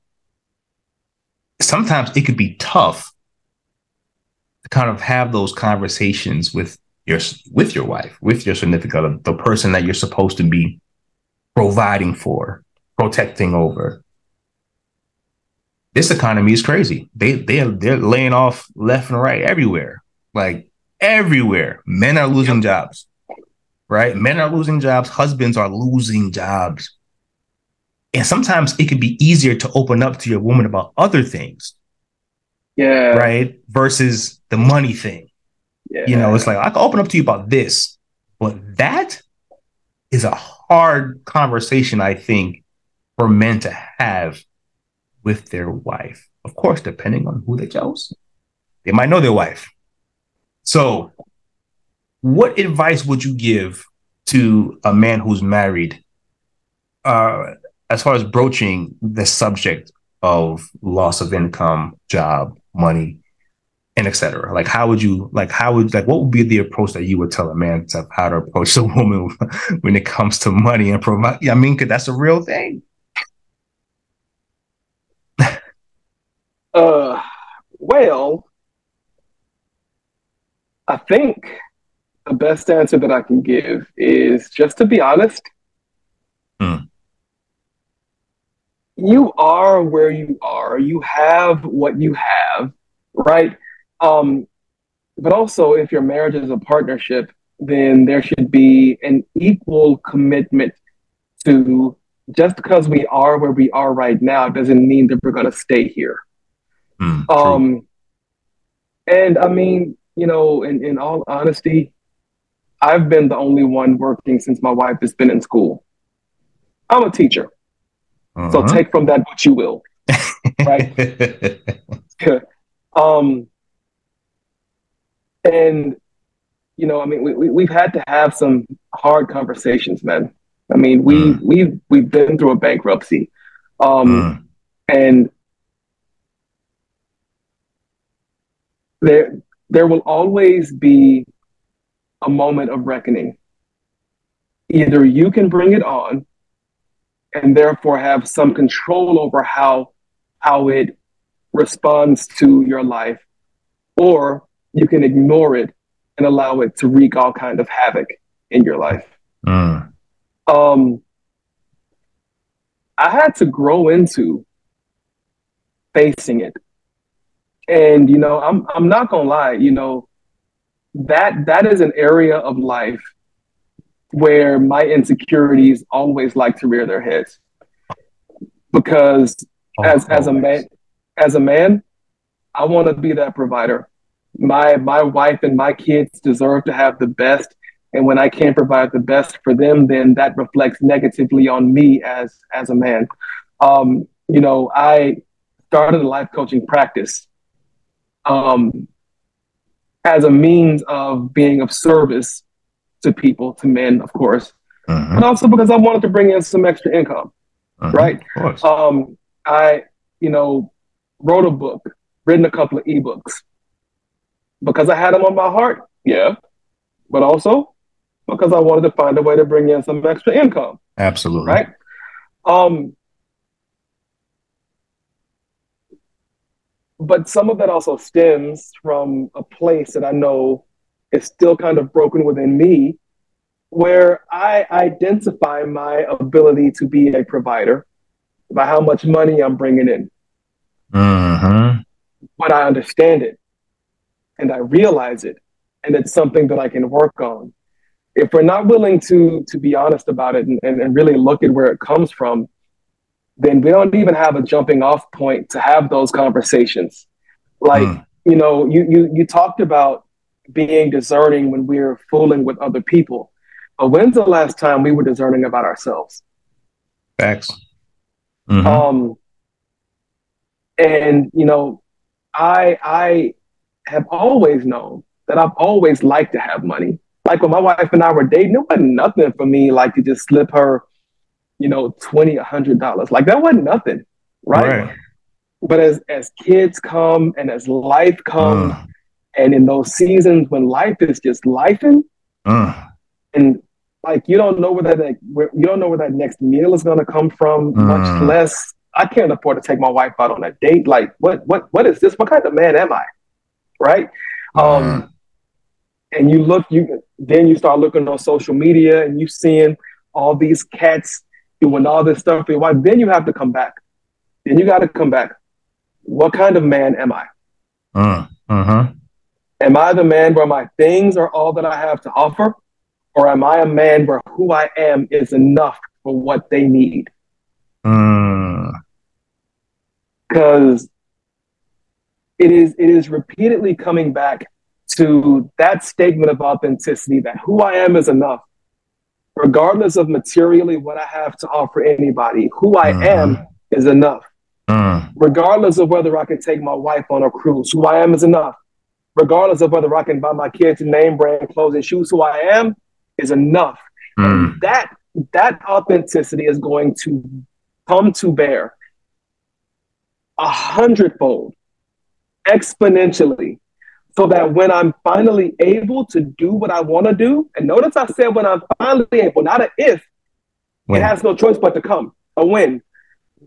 sometimes it could be tough to kind of have those conversations with your with your wife, with your significant other, the person that you're supposed to be providing for, protecting over. This economy is crazy. They they they're laying off left and right everywhere. Like everywhere. Men are losing jobs. Right? Men are losing jobs, husbands are losing jobs. And sometimes it can be easier to open up to your woman about other things. Yeah. Right? Versus the money thing. Yeah. You know, it's like I can open up to you about this, but that is a hard conversation, I think, for men to have with their wife. Of course, depending on who they chose, they might know their wife. So, what advice would you give to a man who's married uh, as far as broaching the subject of loss of income, job, money, and etc. Like, how would you like? How would like? What would be the approach that you would tell a man to how to approach a woman when it comes to money and provide? I mean, cause that's a real thing. uh, well, I think the best answer that I can give is just to be honest. Mm. You are where you are. You have what you have, right? Um, but also, if your marriage is a partnership, then there should be an equal commitment to just because we are where we are right now doesn't mean that we're going to stay here. Mm, um, and I mean, you know, in, in all honesty, I've been the only one working since my wife has been in school. I'm a teacher. Uh-huh. So take from that what you will. right? um, and you know, I mean, we, we have had to have some hard conversations, man. I mean, we mm. we've we've been through a bankruptcy, um, mm. and there there will always be a moment of reckoning. Either you can bring it on, and therefore have some control over how how it responds to your life, or you can ignore it and allow it to wreak all kind of havoc in your life. Mm. Um, I had to grow into facing it, and you know, I'm I'm not gonna lie, you know, that that is an area of life where my insecurities always like to rear their heads. Because oh, as as a man as a man i want to be that provider. My my wife and my kids deserve to have the best. And when i can't provide the best for them then that reflects negatively on me as as a man. Um, you know i started a life coaching practice um, as a means of being of service to people, to men, of course, mm-hmm. but also because I wanted to bring in some extra income. Mm-hmm. Right. Um, I, you know, wrote a book, written a couple of ebooks because I had them on my heart. Yeah. But also because I wanted to find a way to bring in some extra income. Absolutely. Right. Um, but some of that also stems from a place that I know is still kind of broken within me, where I identify my ability to be a provider by how much money I'm bringing in. Mm-hmm. But I understand it and I realize it, and it's something that I can work on. If we're not willing to to be honest about it and, and, and really look at where it comes from, then we don't even have a jumping off point to have those conversations. Like, mm. you know, you you you talked about being discerning when we're fooling with other people. But when's the last time we were discerning about ourselves? Facts. Mm-hmm. Um and you know, I I have always known that I've always liked to have money. Like when my wife and I were dating, it wasn't nothing for me like to just slip her you know, twenty, a hundred dollars. Like that wasn't nothing, right? right? But as as kids come and as life comes, uh. And in those seasons when life is just lifing, uh. and like you don't know where that like, where, you don't know where that next meal is going to come from. Uh. Much less, I can't afford to take my wife out on a date. Like what what what is this? What kind of man am I? Right? Um, and you look, you then you start looking on social media and you seeing all these cats doing all this stuff for your wife, then you have to come back. Then you got to come back. What kind of man am I? Uh, uh-huh. Am I the man where my things are all that I have to offer? Or am I a man where who I am is enough for what they need? Because uh. it is it is repeatedly coming back to that statement of authenticity that who I am is enough regardless of materially what I have to offer anybody, who I mm-hmm. am is enough. Mm. Regardless of whether I can take my wife on a cruise, who I am is enough. Regardless of whether I can buy my kids name brand clothes and shoes, who I am is enough. Mm. That that authenticity is going to come to bear a hundredfold, exponentially so that when I'm finally able to do what I want to do, and notice I said when I'm finally able, not an if, when? it has no choice but to come, a when.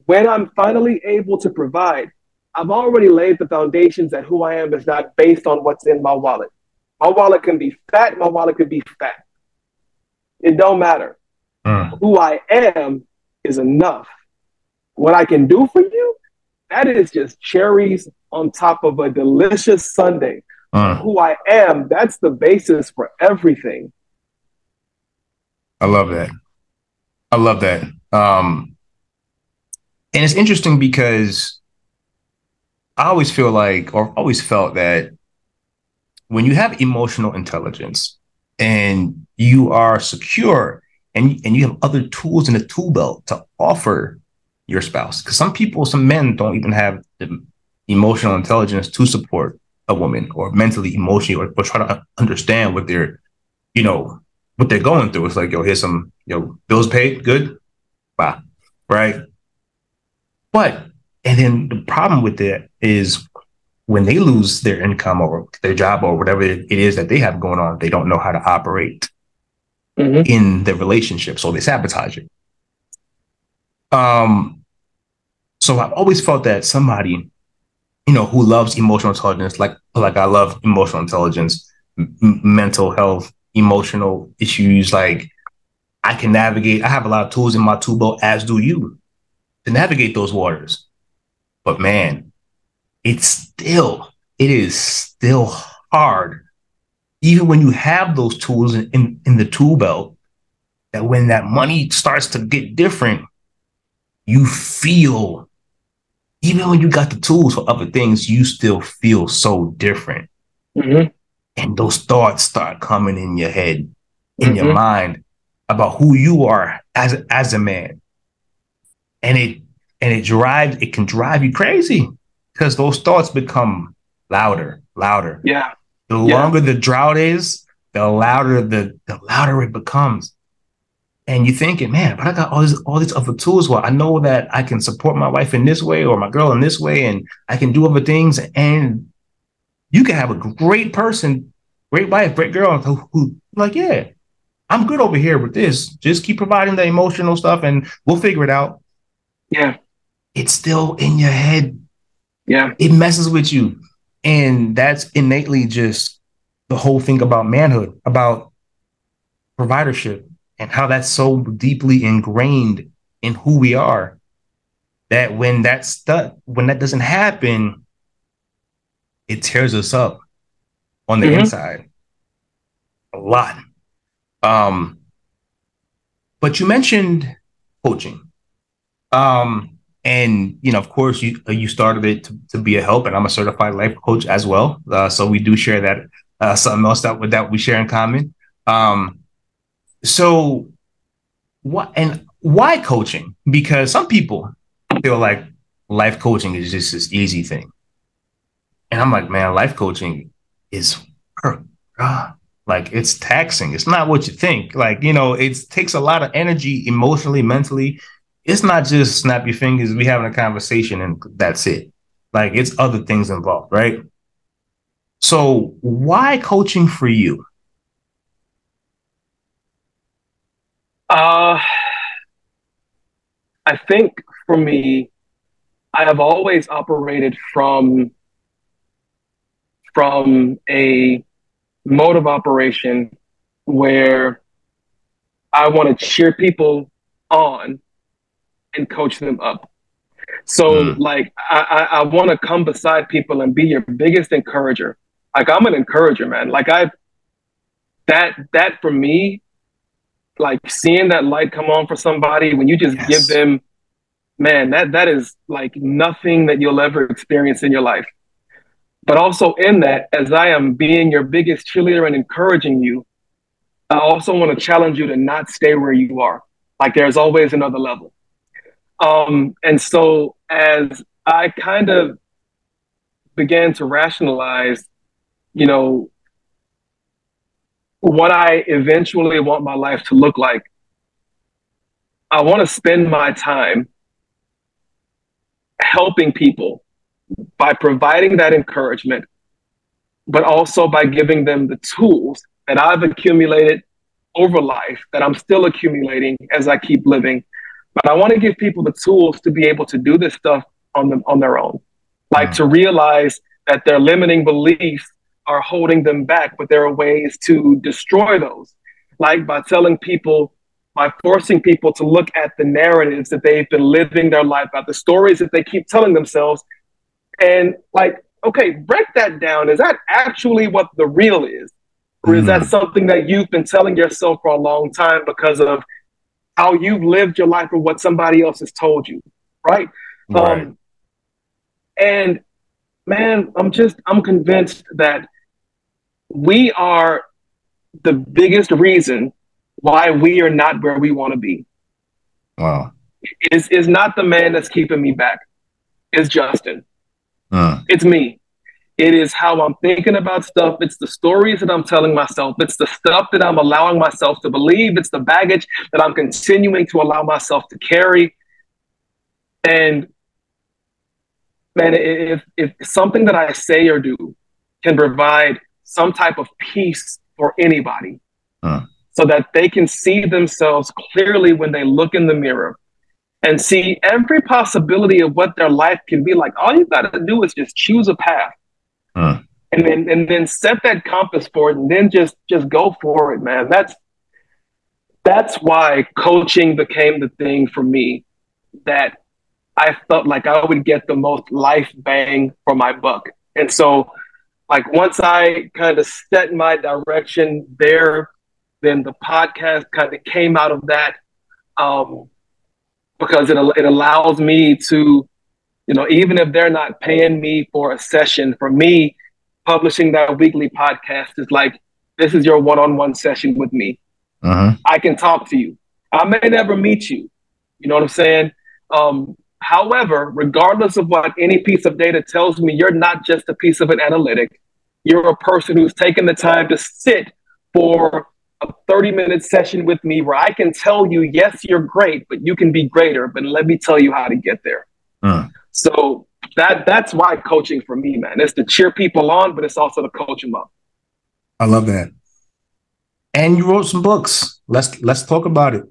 When I'm finally able to provide, I've already laid the foundations that who I am is not based on what's in my wallet. My wallet can be fat, my wallet could be fat. It don't matter. Mm. Who I am is enough. What I can do for you, that is just cherries on top of a delicious sundae uh, who I am, that's the basis for everything. I love that. I love that. Um, and it's interesting because I always feel like, or always felt that when you have emotional intelligence and you are secure and, and you have other tools in the tool belt to offer your spouse, because some people, some men don't even have the emotional intelligence to support a woman or mentally, emotionally, or, or try to understand what they're, you know, what they're going through. It's like, yo, here's some, yo, bills paid, good, bye, right? But and then the problem with that is when they lose their income or their job or whatever it is that they have going on, they don't know how to operate mm-hmm. in the relationship, so they sabotage it. Um, so I've always felt that somebody you know, who loves emotional intelligence, like like I love emotional intelligence, m- mental health, emotional issues. Like I can navigate. I have a lot of tools in my tool belt, as do you, to navigate those waters. But man, it's still it is still hard, even when you have those tools in, in, in the tool belt. That when that money starts to get different, you feel even when you got the tools for other things, you still feel so different. Mm-hmm. And those thoughts start coming in your head, in mm-hmm. your mind about who you are as as a man. And it and it drives, it can drive you crazy because those thoughts become louder, louder. Yeah. The yeah. longer the drought is, the louder the the louder it becomes. And you're thinking, man, but I got all these all these other tools. Well, I know that I can support my wife in this way or my girl in this way, and I can do other things. And you can have a great person, great wife, great girl who, who like, yeah, I'm good over here with this. Just keep providing the emotional stuff and we'll figure it out. Yeah. It's still in your head. Yeah. It messes with you. And that's innately just the whole thing about manhood, about providership, and how that's so deeply ingrained in who we are that when that stuff when that doesn't happen, it tears us up on the mm-hmm. inside a lot. Um, but you mentioned coaching. Um, and you know, of course, you you started it to, to be a help, and I'm a certified life coach as well. Uh, so we do share that uh, something else that that we share in common. Um, so what and why coaching? Because some people feel like life coaching is just this easy thing, and I'm like, man, life coaching is work. Like it's taxing. It's not what you think. Like, you know, it takes a lot of energy emotionally, mentally. It's not just snap your fingers, we having a conversation and that's it. Like it's other things involved, right? So why coaching for you? Uh I think for me, I have always operated from from a mode of operation where I want to cheer people on and coach them up. So mm. like I, I, I want to come beside people and be your biggest encourager. Like I'm an encourager, man. Like I that that for me, like seeing that light come on for somebody when you just yes. give them man, that that is like nothing that you'll ever experience in your life. But also in that, as I am being your biggest cheerleader and encouraging you, I also want to challenge you to not stay where you are. Like there's always another level. Um, and so as I kind of began to rationalize, you know, what I eventually want my life to look like, I want to spend my time helping people by providing that encouragement, but also by giving them the tools that I've accumulated over life that I'm still accumulating as I keep living. But I want to give people the tools to be able to do this stuff on them on their own. Like mm. to realize that their limiting beliefs are holding them back, but there are ways to destroy those. Like by telling people, by forcing people to look at the narratives that they've been living their life out, the stories that they keep telling themselves, and like, okay, break that down. Is that actually what the real is? Or is mm. that hmm. something that you've been telling yourself for a long time because of how you've lived your life or what somebody else has told you? Right. right. Um, and man, I'm just, I'm convinced that we are the biggest reason why we are not where we want to be. Wow. Is is not the man that's keeping me back. It's Justin. Uh. It's me. It is how I'm thinking about stuff. It's the stories that I'm telling myself. It's the stuff that I'm allowing myself to believe. It's the baggage that I'm continuing to allow myself to carry. And man, if, if something that I say or do can provide some type of peace for anybody uh. so that they can see themselves clearly when they look in the mirror and see every possibility of what their life can be like. All you got to do is just choose a path, huh. and then and then set that compass for it, and then just just go for it, man. That's that's why coaching became the thing for me that I felt like I would get the most life bang for my buck. And so, like once I kind of set my direction there, then the podcast kind of came out of that. Um, because it, it allows me to, you know, even if they're not paying me for a session, for me, publishing that weekly podcast is like, this is your one on one session with me. Uh-huh. I can talk to you. I may never meet you. You know what I'm saying? Um, however, regardless of what any piece of data tells me, you're not just a piece of an analytic. You're a person who's taken the time to sit for a 30 minute session with me where I can tell you, yes, you're great, but you can be greater. But let me tell you how to get there. Mm. So that that's why coaching for me, man. It's to cheer people on, but it's also to coach them up. I love that. And you wrote some books. Let's let's talk about it.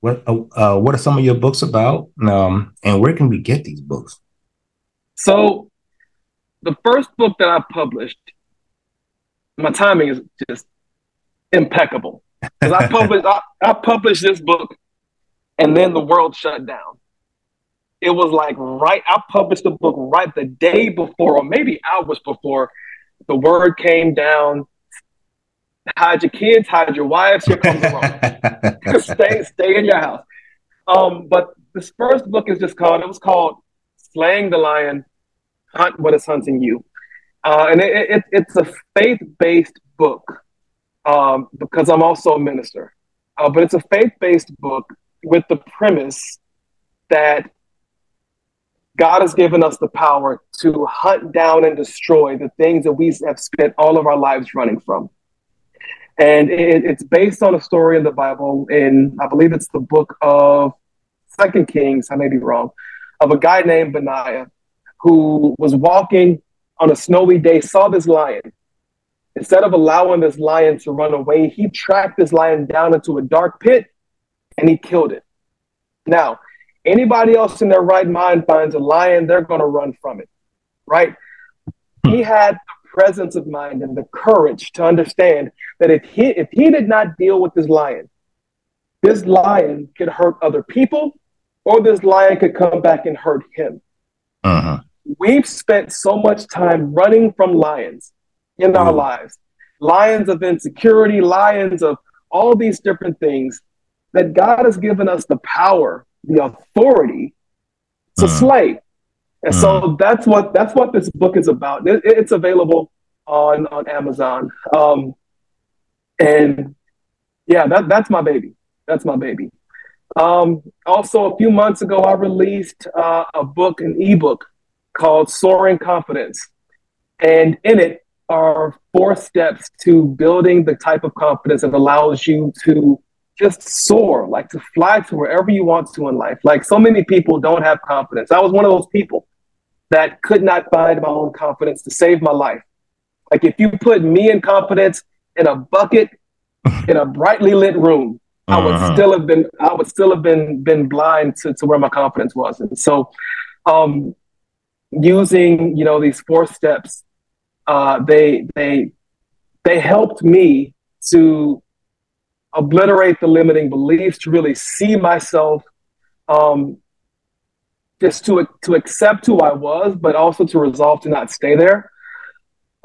What uh, uh, what are some of your books about? Um, and where can we get these books? So, the first book that I published, my timing is just impeccable because I published I, I published this book, and then the world shut down. It was like right. I published the book right the day before, or maybe hours before, the word came down hide your kids, hide your wives. Here comes the stay, stay in your house. Um, but this first book is just called. It was called "Slaying the Lion: Hunt What Is Hunting You," uh, and it, it, it's a faith-based book um, because I'm also a minister. Uh, but it's a faith-based book with the premise that God has given us the power to hunt down and destroy the things that we have spent all of our lives running from and it, it's based on a story in the Bible. In I believe it's the book of Second Kings. I may be wrong. Of a guy named Benaiah who was walking on a snowy day, saw this lion. Instead of allowing this lion to run away, he tracked this lion down into a dark pit and he killed it. Now, anybody else in their right mind finds a lion, they're going to run from it, right? He had the presence of mind and the courage to understand that if he if he did not deal with this lion, this lion could hurt other people, or this lion could come back and hurt him. Uh-huh. We've spent so much time running from lions in our lives, lions of insecurity, lions of all these different things that God has given us the power, the authority to uh-huh. slay. And mm. so that's what that's what this book is about. It, it's available on on Amazon. Um, and yeah, that that's my baby. That's my baby. Um, also, a few months ago, I released uh, a book, an ebook called Soaring Confidence, and in it are four steps to building the type of confidence that allows you to just soar, like to fly to wherever you want to in life. Like so many people don't have confidence. I was one of those people that could not find my own confidence to save my life. Like if you put me in confidence in a bucket in a brightly lit room, uh-huh. I would uh-huh. still have been I would still have been been blind to, to where my confidence was. And so um using, you know, these four steps, uh they they they helped me to obliterate the limiting beliefs, to really see myself um just to to accept who I was, but also to resolve to not stay there.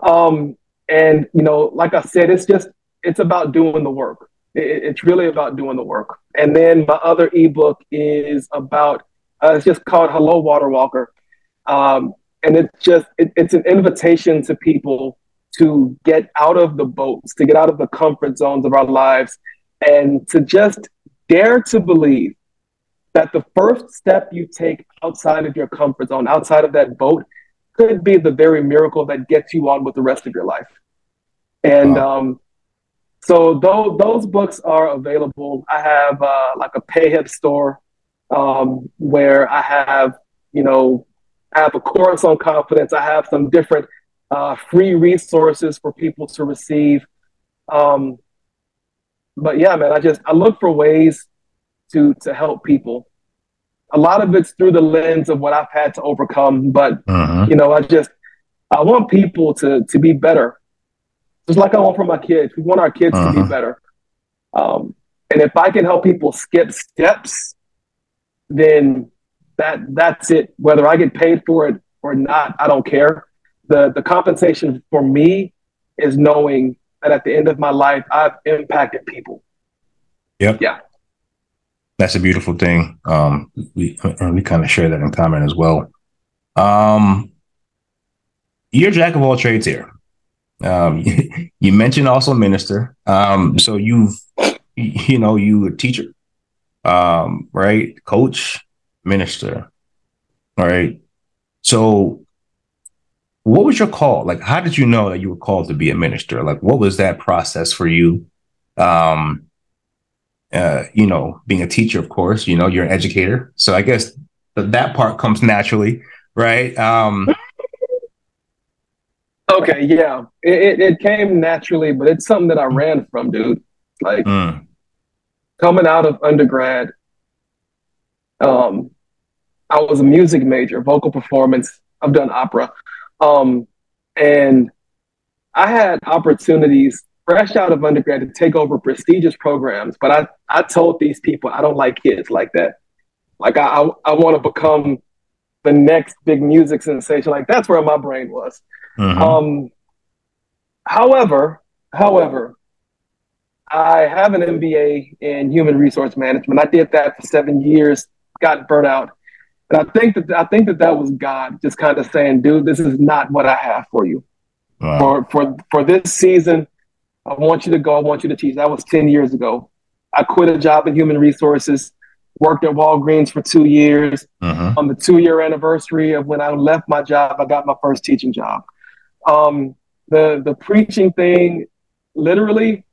Um, and you know, like I said, it's just it's about doing the work. It, it's really about doing the work. And then my other ebook is about uh, it's just called Hello Water Walker, um, and it's just it, it's an invitation to people to get out of the boats, to get out of the comfort zones of our lives, and to just dare to believe that the first step you take outside of your comfort zone, outside of that boat, could be the very miracle that gets you on with the rest of your life. And wow. um, so those those books are available. I have uh, like a pay PayHip store um, where I have you know I have a course on confidence. I have some different uh, free resources for people to receive. Um, but yeah, man, I just I look for ways to to help people a lot of it's through the lens of what I've had to overcome. But uh-huh. you know, I just I want people to to be better, just like I want for my kids. We want our kids uh-huh. to be uh-huh. better. Um, and if I can help people skip steps, then that that's it. Whether I get paid for it or not, I don't care. The the compensation for me is knowing that at the end of my life, I've impacted people. Yep. Yeah that's a beautiful thing. Um, we and we kind of share that in common as well. Um, you're jack of all trades here. Um, you mentioned also minister. Um, so you've you know you a teacher, um, right? Coach, minister, right? So what was your call? Like, how did you know that you were called to be a minister? Like, what was that process for you? Um, uh, you know, being a teacher, of course, you know, you're an educator. So I guess th- that part comes naturally, right? Um, okay, yeah, it, it, came naturally, but it's something that I ran from, dude. Like mm. coming out of undergrad, um, I was a music major, vocal performance. I've done opera, um, and I had opportunities fresh out of undergrad to take over prestigious programs. But I, I told these people I don't like kids like that. Like I, I, I want to become the next big music sensation. Like that's where my brain was. Mm-hmm. Um, however, however, I have an MBA in human resource management. I did that for seven years, got burnt out. And I think that I think that that was God just kind of saying, "Dude, this is not what I have for you. Wow. For for for this season, I want you to go. I want you to teach. That was 10 years ago. I quit a job in human resources, worked at Walgreens for two years. Uh-huh. On the two year anniversary of when I left my job, I got my first teaching job. Um, the, the preaching thing, literally,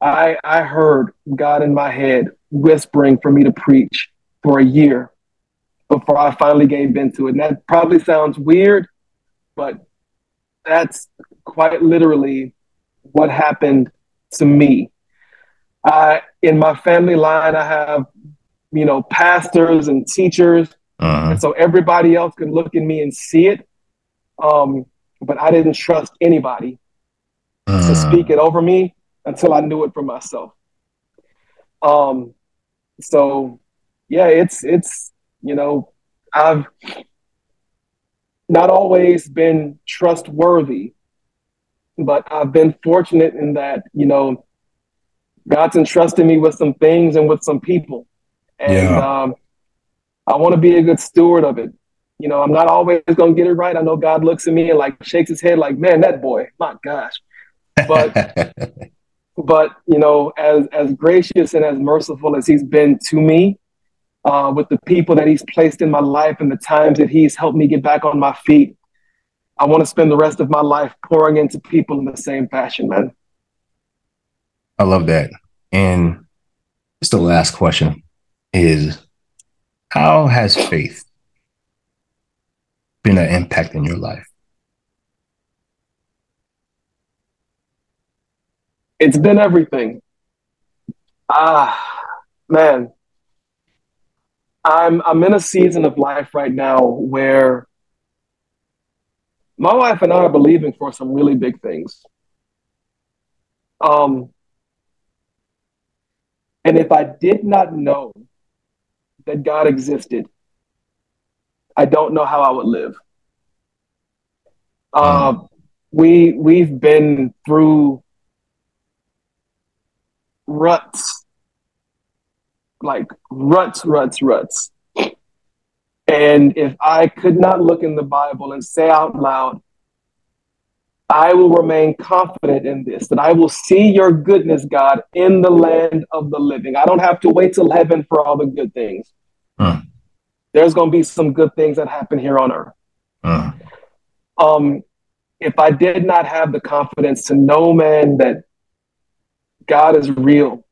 I, I heard God in my head whispering for me to preach for a year before I finally gave into it. And that probably sounds weird, but that's quite literally what happened to me. I, in my family line, I have, you know, pastors and teachers. Uh-huh. And so everybody else could look at me and see it. Um, but I didn't trust anybody uh-huh. to speak it over me until I knew it for myself. Um, so yeah, it's, it's, you know, I've not always been trustworthy but I've been fortunate in that, you know, God's entrusted me with some things and with some people. And yeah. um, I want to be a good steward of it. You know, I'm not always going to get it right. I know God looks at me and like shakes his head like, man, that boy, my gosh. But, but, you know, as, as gracious and as merciful as he's been to me, uh, with the people that he's placed in my life and the times that he's helped me get back on my feet, I want to spend the rest of my life pouring into people in the same fashion, man. I love that. And just the last question is how has faith been an impact in your life? It's been everything. Ah, man. I'm I'm in a season of life right now where my wife and I are believing for some really big things. Um, and if I did not know that God existed, I don't know how I would live. Uh, we we've been through ruts, like ruts, ruts, ruts. And if I could not look in the Bible and say out loud, I will remain confident in this, that I will see your goodness, God, in the land of the living. I don't have to wait till heaven for all the good things. Uh. There's going to be some good things that happen here on earth. Uh. Um, if I did not have the confidence to know, man, that God is real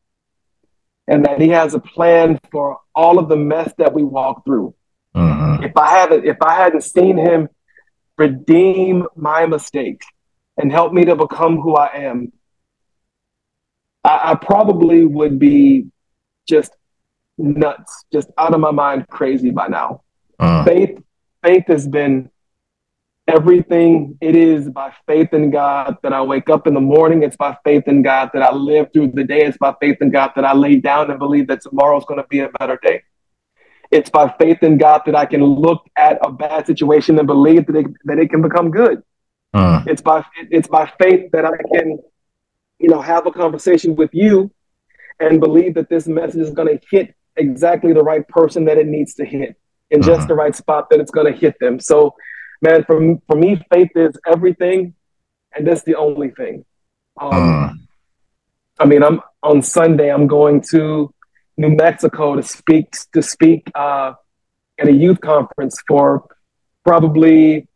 and that He has a plan for all of the mess that we walk through, uh-huh. If I haven't, if I hadn't seen him redeem my mistakes and help me to become who I am, I, I probably would be just nuts, just out of my mind, crazy by now. Uh-huh. Faith, faith has been everything it is by faith in God that I wake up in the morning. It's by faith in God that I live through the day. It's by faith in God that I lay down and believe that tomorrow's going to be a better day. It's by faith in God that I can look at a bad situation and believe that it, that it can become good. Uh. It's by it's by faith that I can, you know, have a conversation with you and believe that this message is going to hit exactly the right person that it needs to hit in uh-huh. just the right spot that it's going to hit them. So, man, for for me, faith is everything, and that's the only thing. Um, uh. I mean, I'm on Sunday. I'm going to New Mexico to speak to speak uh, at a youth conference for probably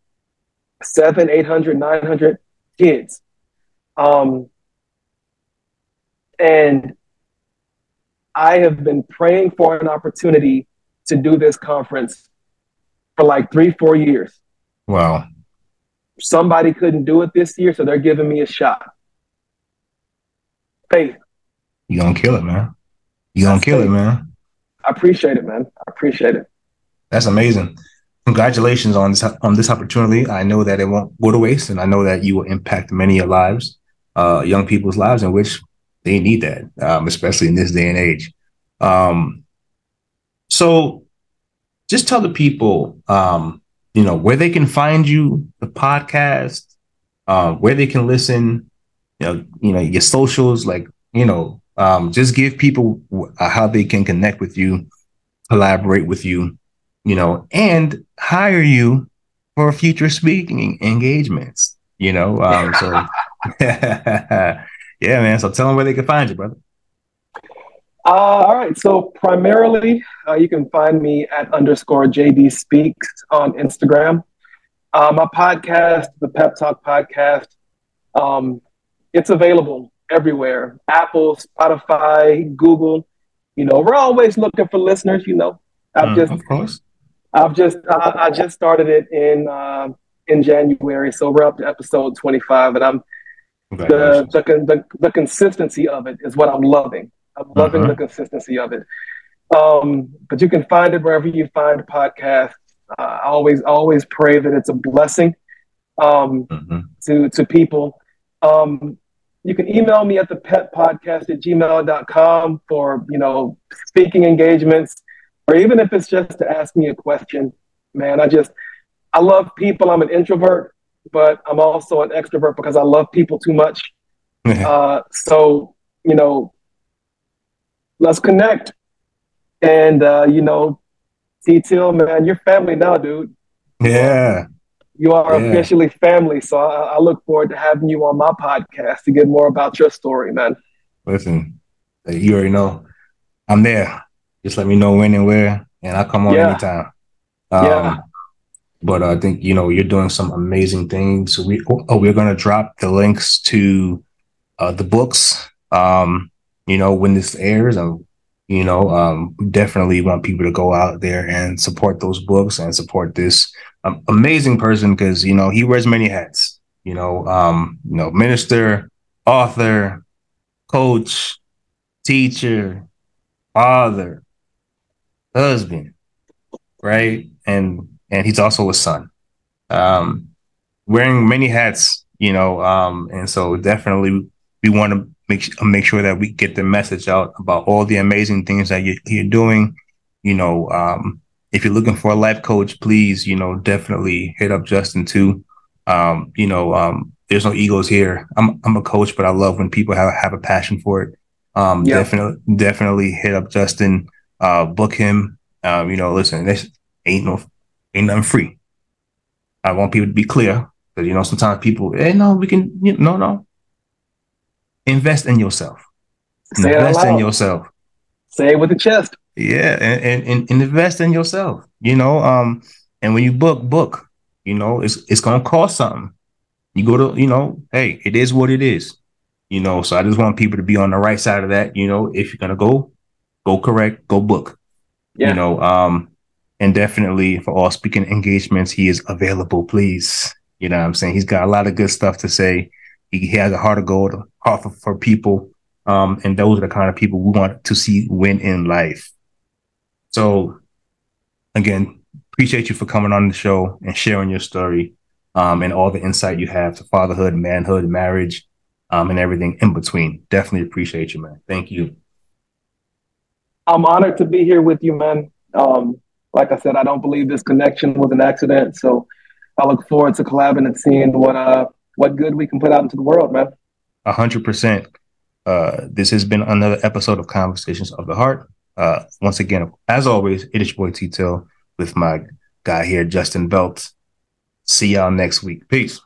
seven, 800, 900 kids. Um, and I have been praying for an opportunity to do this conference for like three, four years. Wow. Somebody couldn't do it this year, so they're giving me a shot. Faith. You gonna kill it, man. You gonna kill faith. it, man. I appreciate it, man. I appreciate it. That's amazing. Congratulations on this on this opportunity. I know that it won't go to waste, and I know that you will impact many lives, uh, young people's lives, in which they need that, um, especially in this day and age. Um, so, just tell the people, um, you know, where they can find you, the podcast, uh, where they can listen, you know, you know, your socials, like you know, um, just give people how they can connect with you, collaborate with you, you know, and hire you for future speaking engagements. You know, um, so yeah, man. So tell them where they can find you, brother. Uh, all right. So primarily, uh, you can find me at underscore JB Speaks on Instagram. Uh, my podcast, the Pep Talk Podcast, um, it's available everywhere Apple, Spotify, Google. You know, we're always looking for listeners. You know, I've uh, just, of course. I've just, I, I just started it in uh, in January, so we're up to episode twenty five, and I'm the, the the the consistency of it is what I'm loving. I'm loving uh-huh. the consistency of it. Um, but you can find it wherever you find podcasts. Uh, I always always pray that it's a blessing um, mm-hmm. to to people. Um, you can email me at the pep podcast at gmail.com for, you know, speaking engagements, or even if it's just to ask me a question, man, I just, I love people. I'm an introvert, but I'm also an extrovert because I love people too much. uh, so, you know, let's connect. And, uh, you know, T-Till, man, you're family now, dude. Yeah you are yeah. officially family. So I, I, look forward to having you on my podcast to get more about your story, man. Listen, you already know I'm there. Just let me know when and where, and I'll come on yeah. anytime. Um, yeah. But I think you know you're doing some amazing things. We oh, we're gonna drop the links to uh, the books. Um, you know when this airs, and you know um, definitely want people to go out there and support those books and support this um, amazing person because you know he wears many hats. You know, um, you know, minister, author, coach, teacher, father, husband, right? And and he's also a son. Um, wearing many hats, you know, um, and so definitely we want to make make sure that we get the message out about all the amazing things that you, you're doing. You know, um, if you're looking for a life coach, please, you know, definitely hit up Justin too. Um, you know, um, there's no egos here. I'm I'm a coach, but I love when people have have a passion for it. Um, yeah. definitely definitely hit up Justin, uh, book him. Um, you know, listen, this ain't no ain't nothing free. I want people to be clear because you know sometimes people, hey, no, we can, you know, no, no. Invest in yourself. Say Invest in yourself. Say it with the chest. Yeah, and, and, and invest in yourself. You know, um, and when you book, book. You know, it's it's gonna cost something. You go to, you know, hey, it is what it is. You know, so I just want people to be on the right side of that. You know, if you're gonna go, go correct, go book. Yeah. You know, um, and definitely for all speaking engagements, he is available. Please, you know, I'm saying he's got a lot of good stuff to say. He, has a heart of gold, heart for, for people, um, and those are the kind of people we want to see win in life. So, again, appreciate you for coming on the show and sharing your story um, and all the insight you have to fatherhood, manhood, marriage, um, and everything in between. Definitely appreciate you, man. Thank you. I'm honored to be here with you, man. Um, like I said, I don't believe this connection was an accident. So I look forward to collabing and seeing what uh what good we can put out into the world, man. A hundred percent. Uh, this has been another episode of Conversations of the Heart. Uh, once again, as always, it is your boy T-Till with my guy here, Justin Belt. See y'all next week. Peace.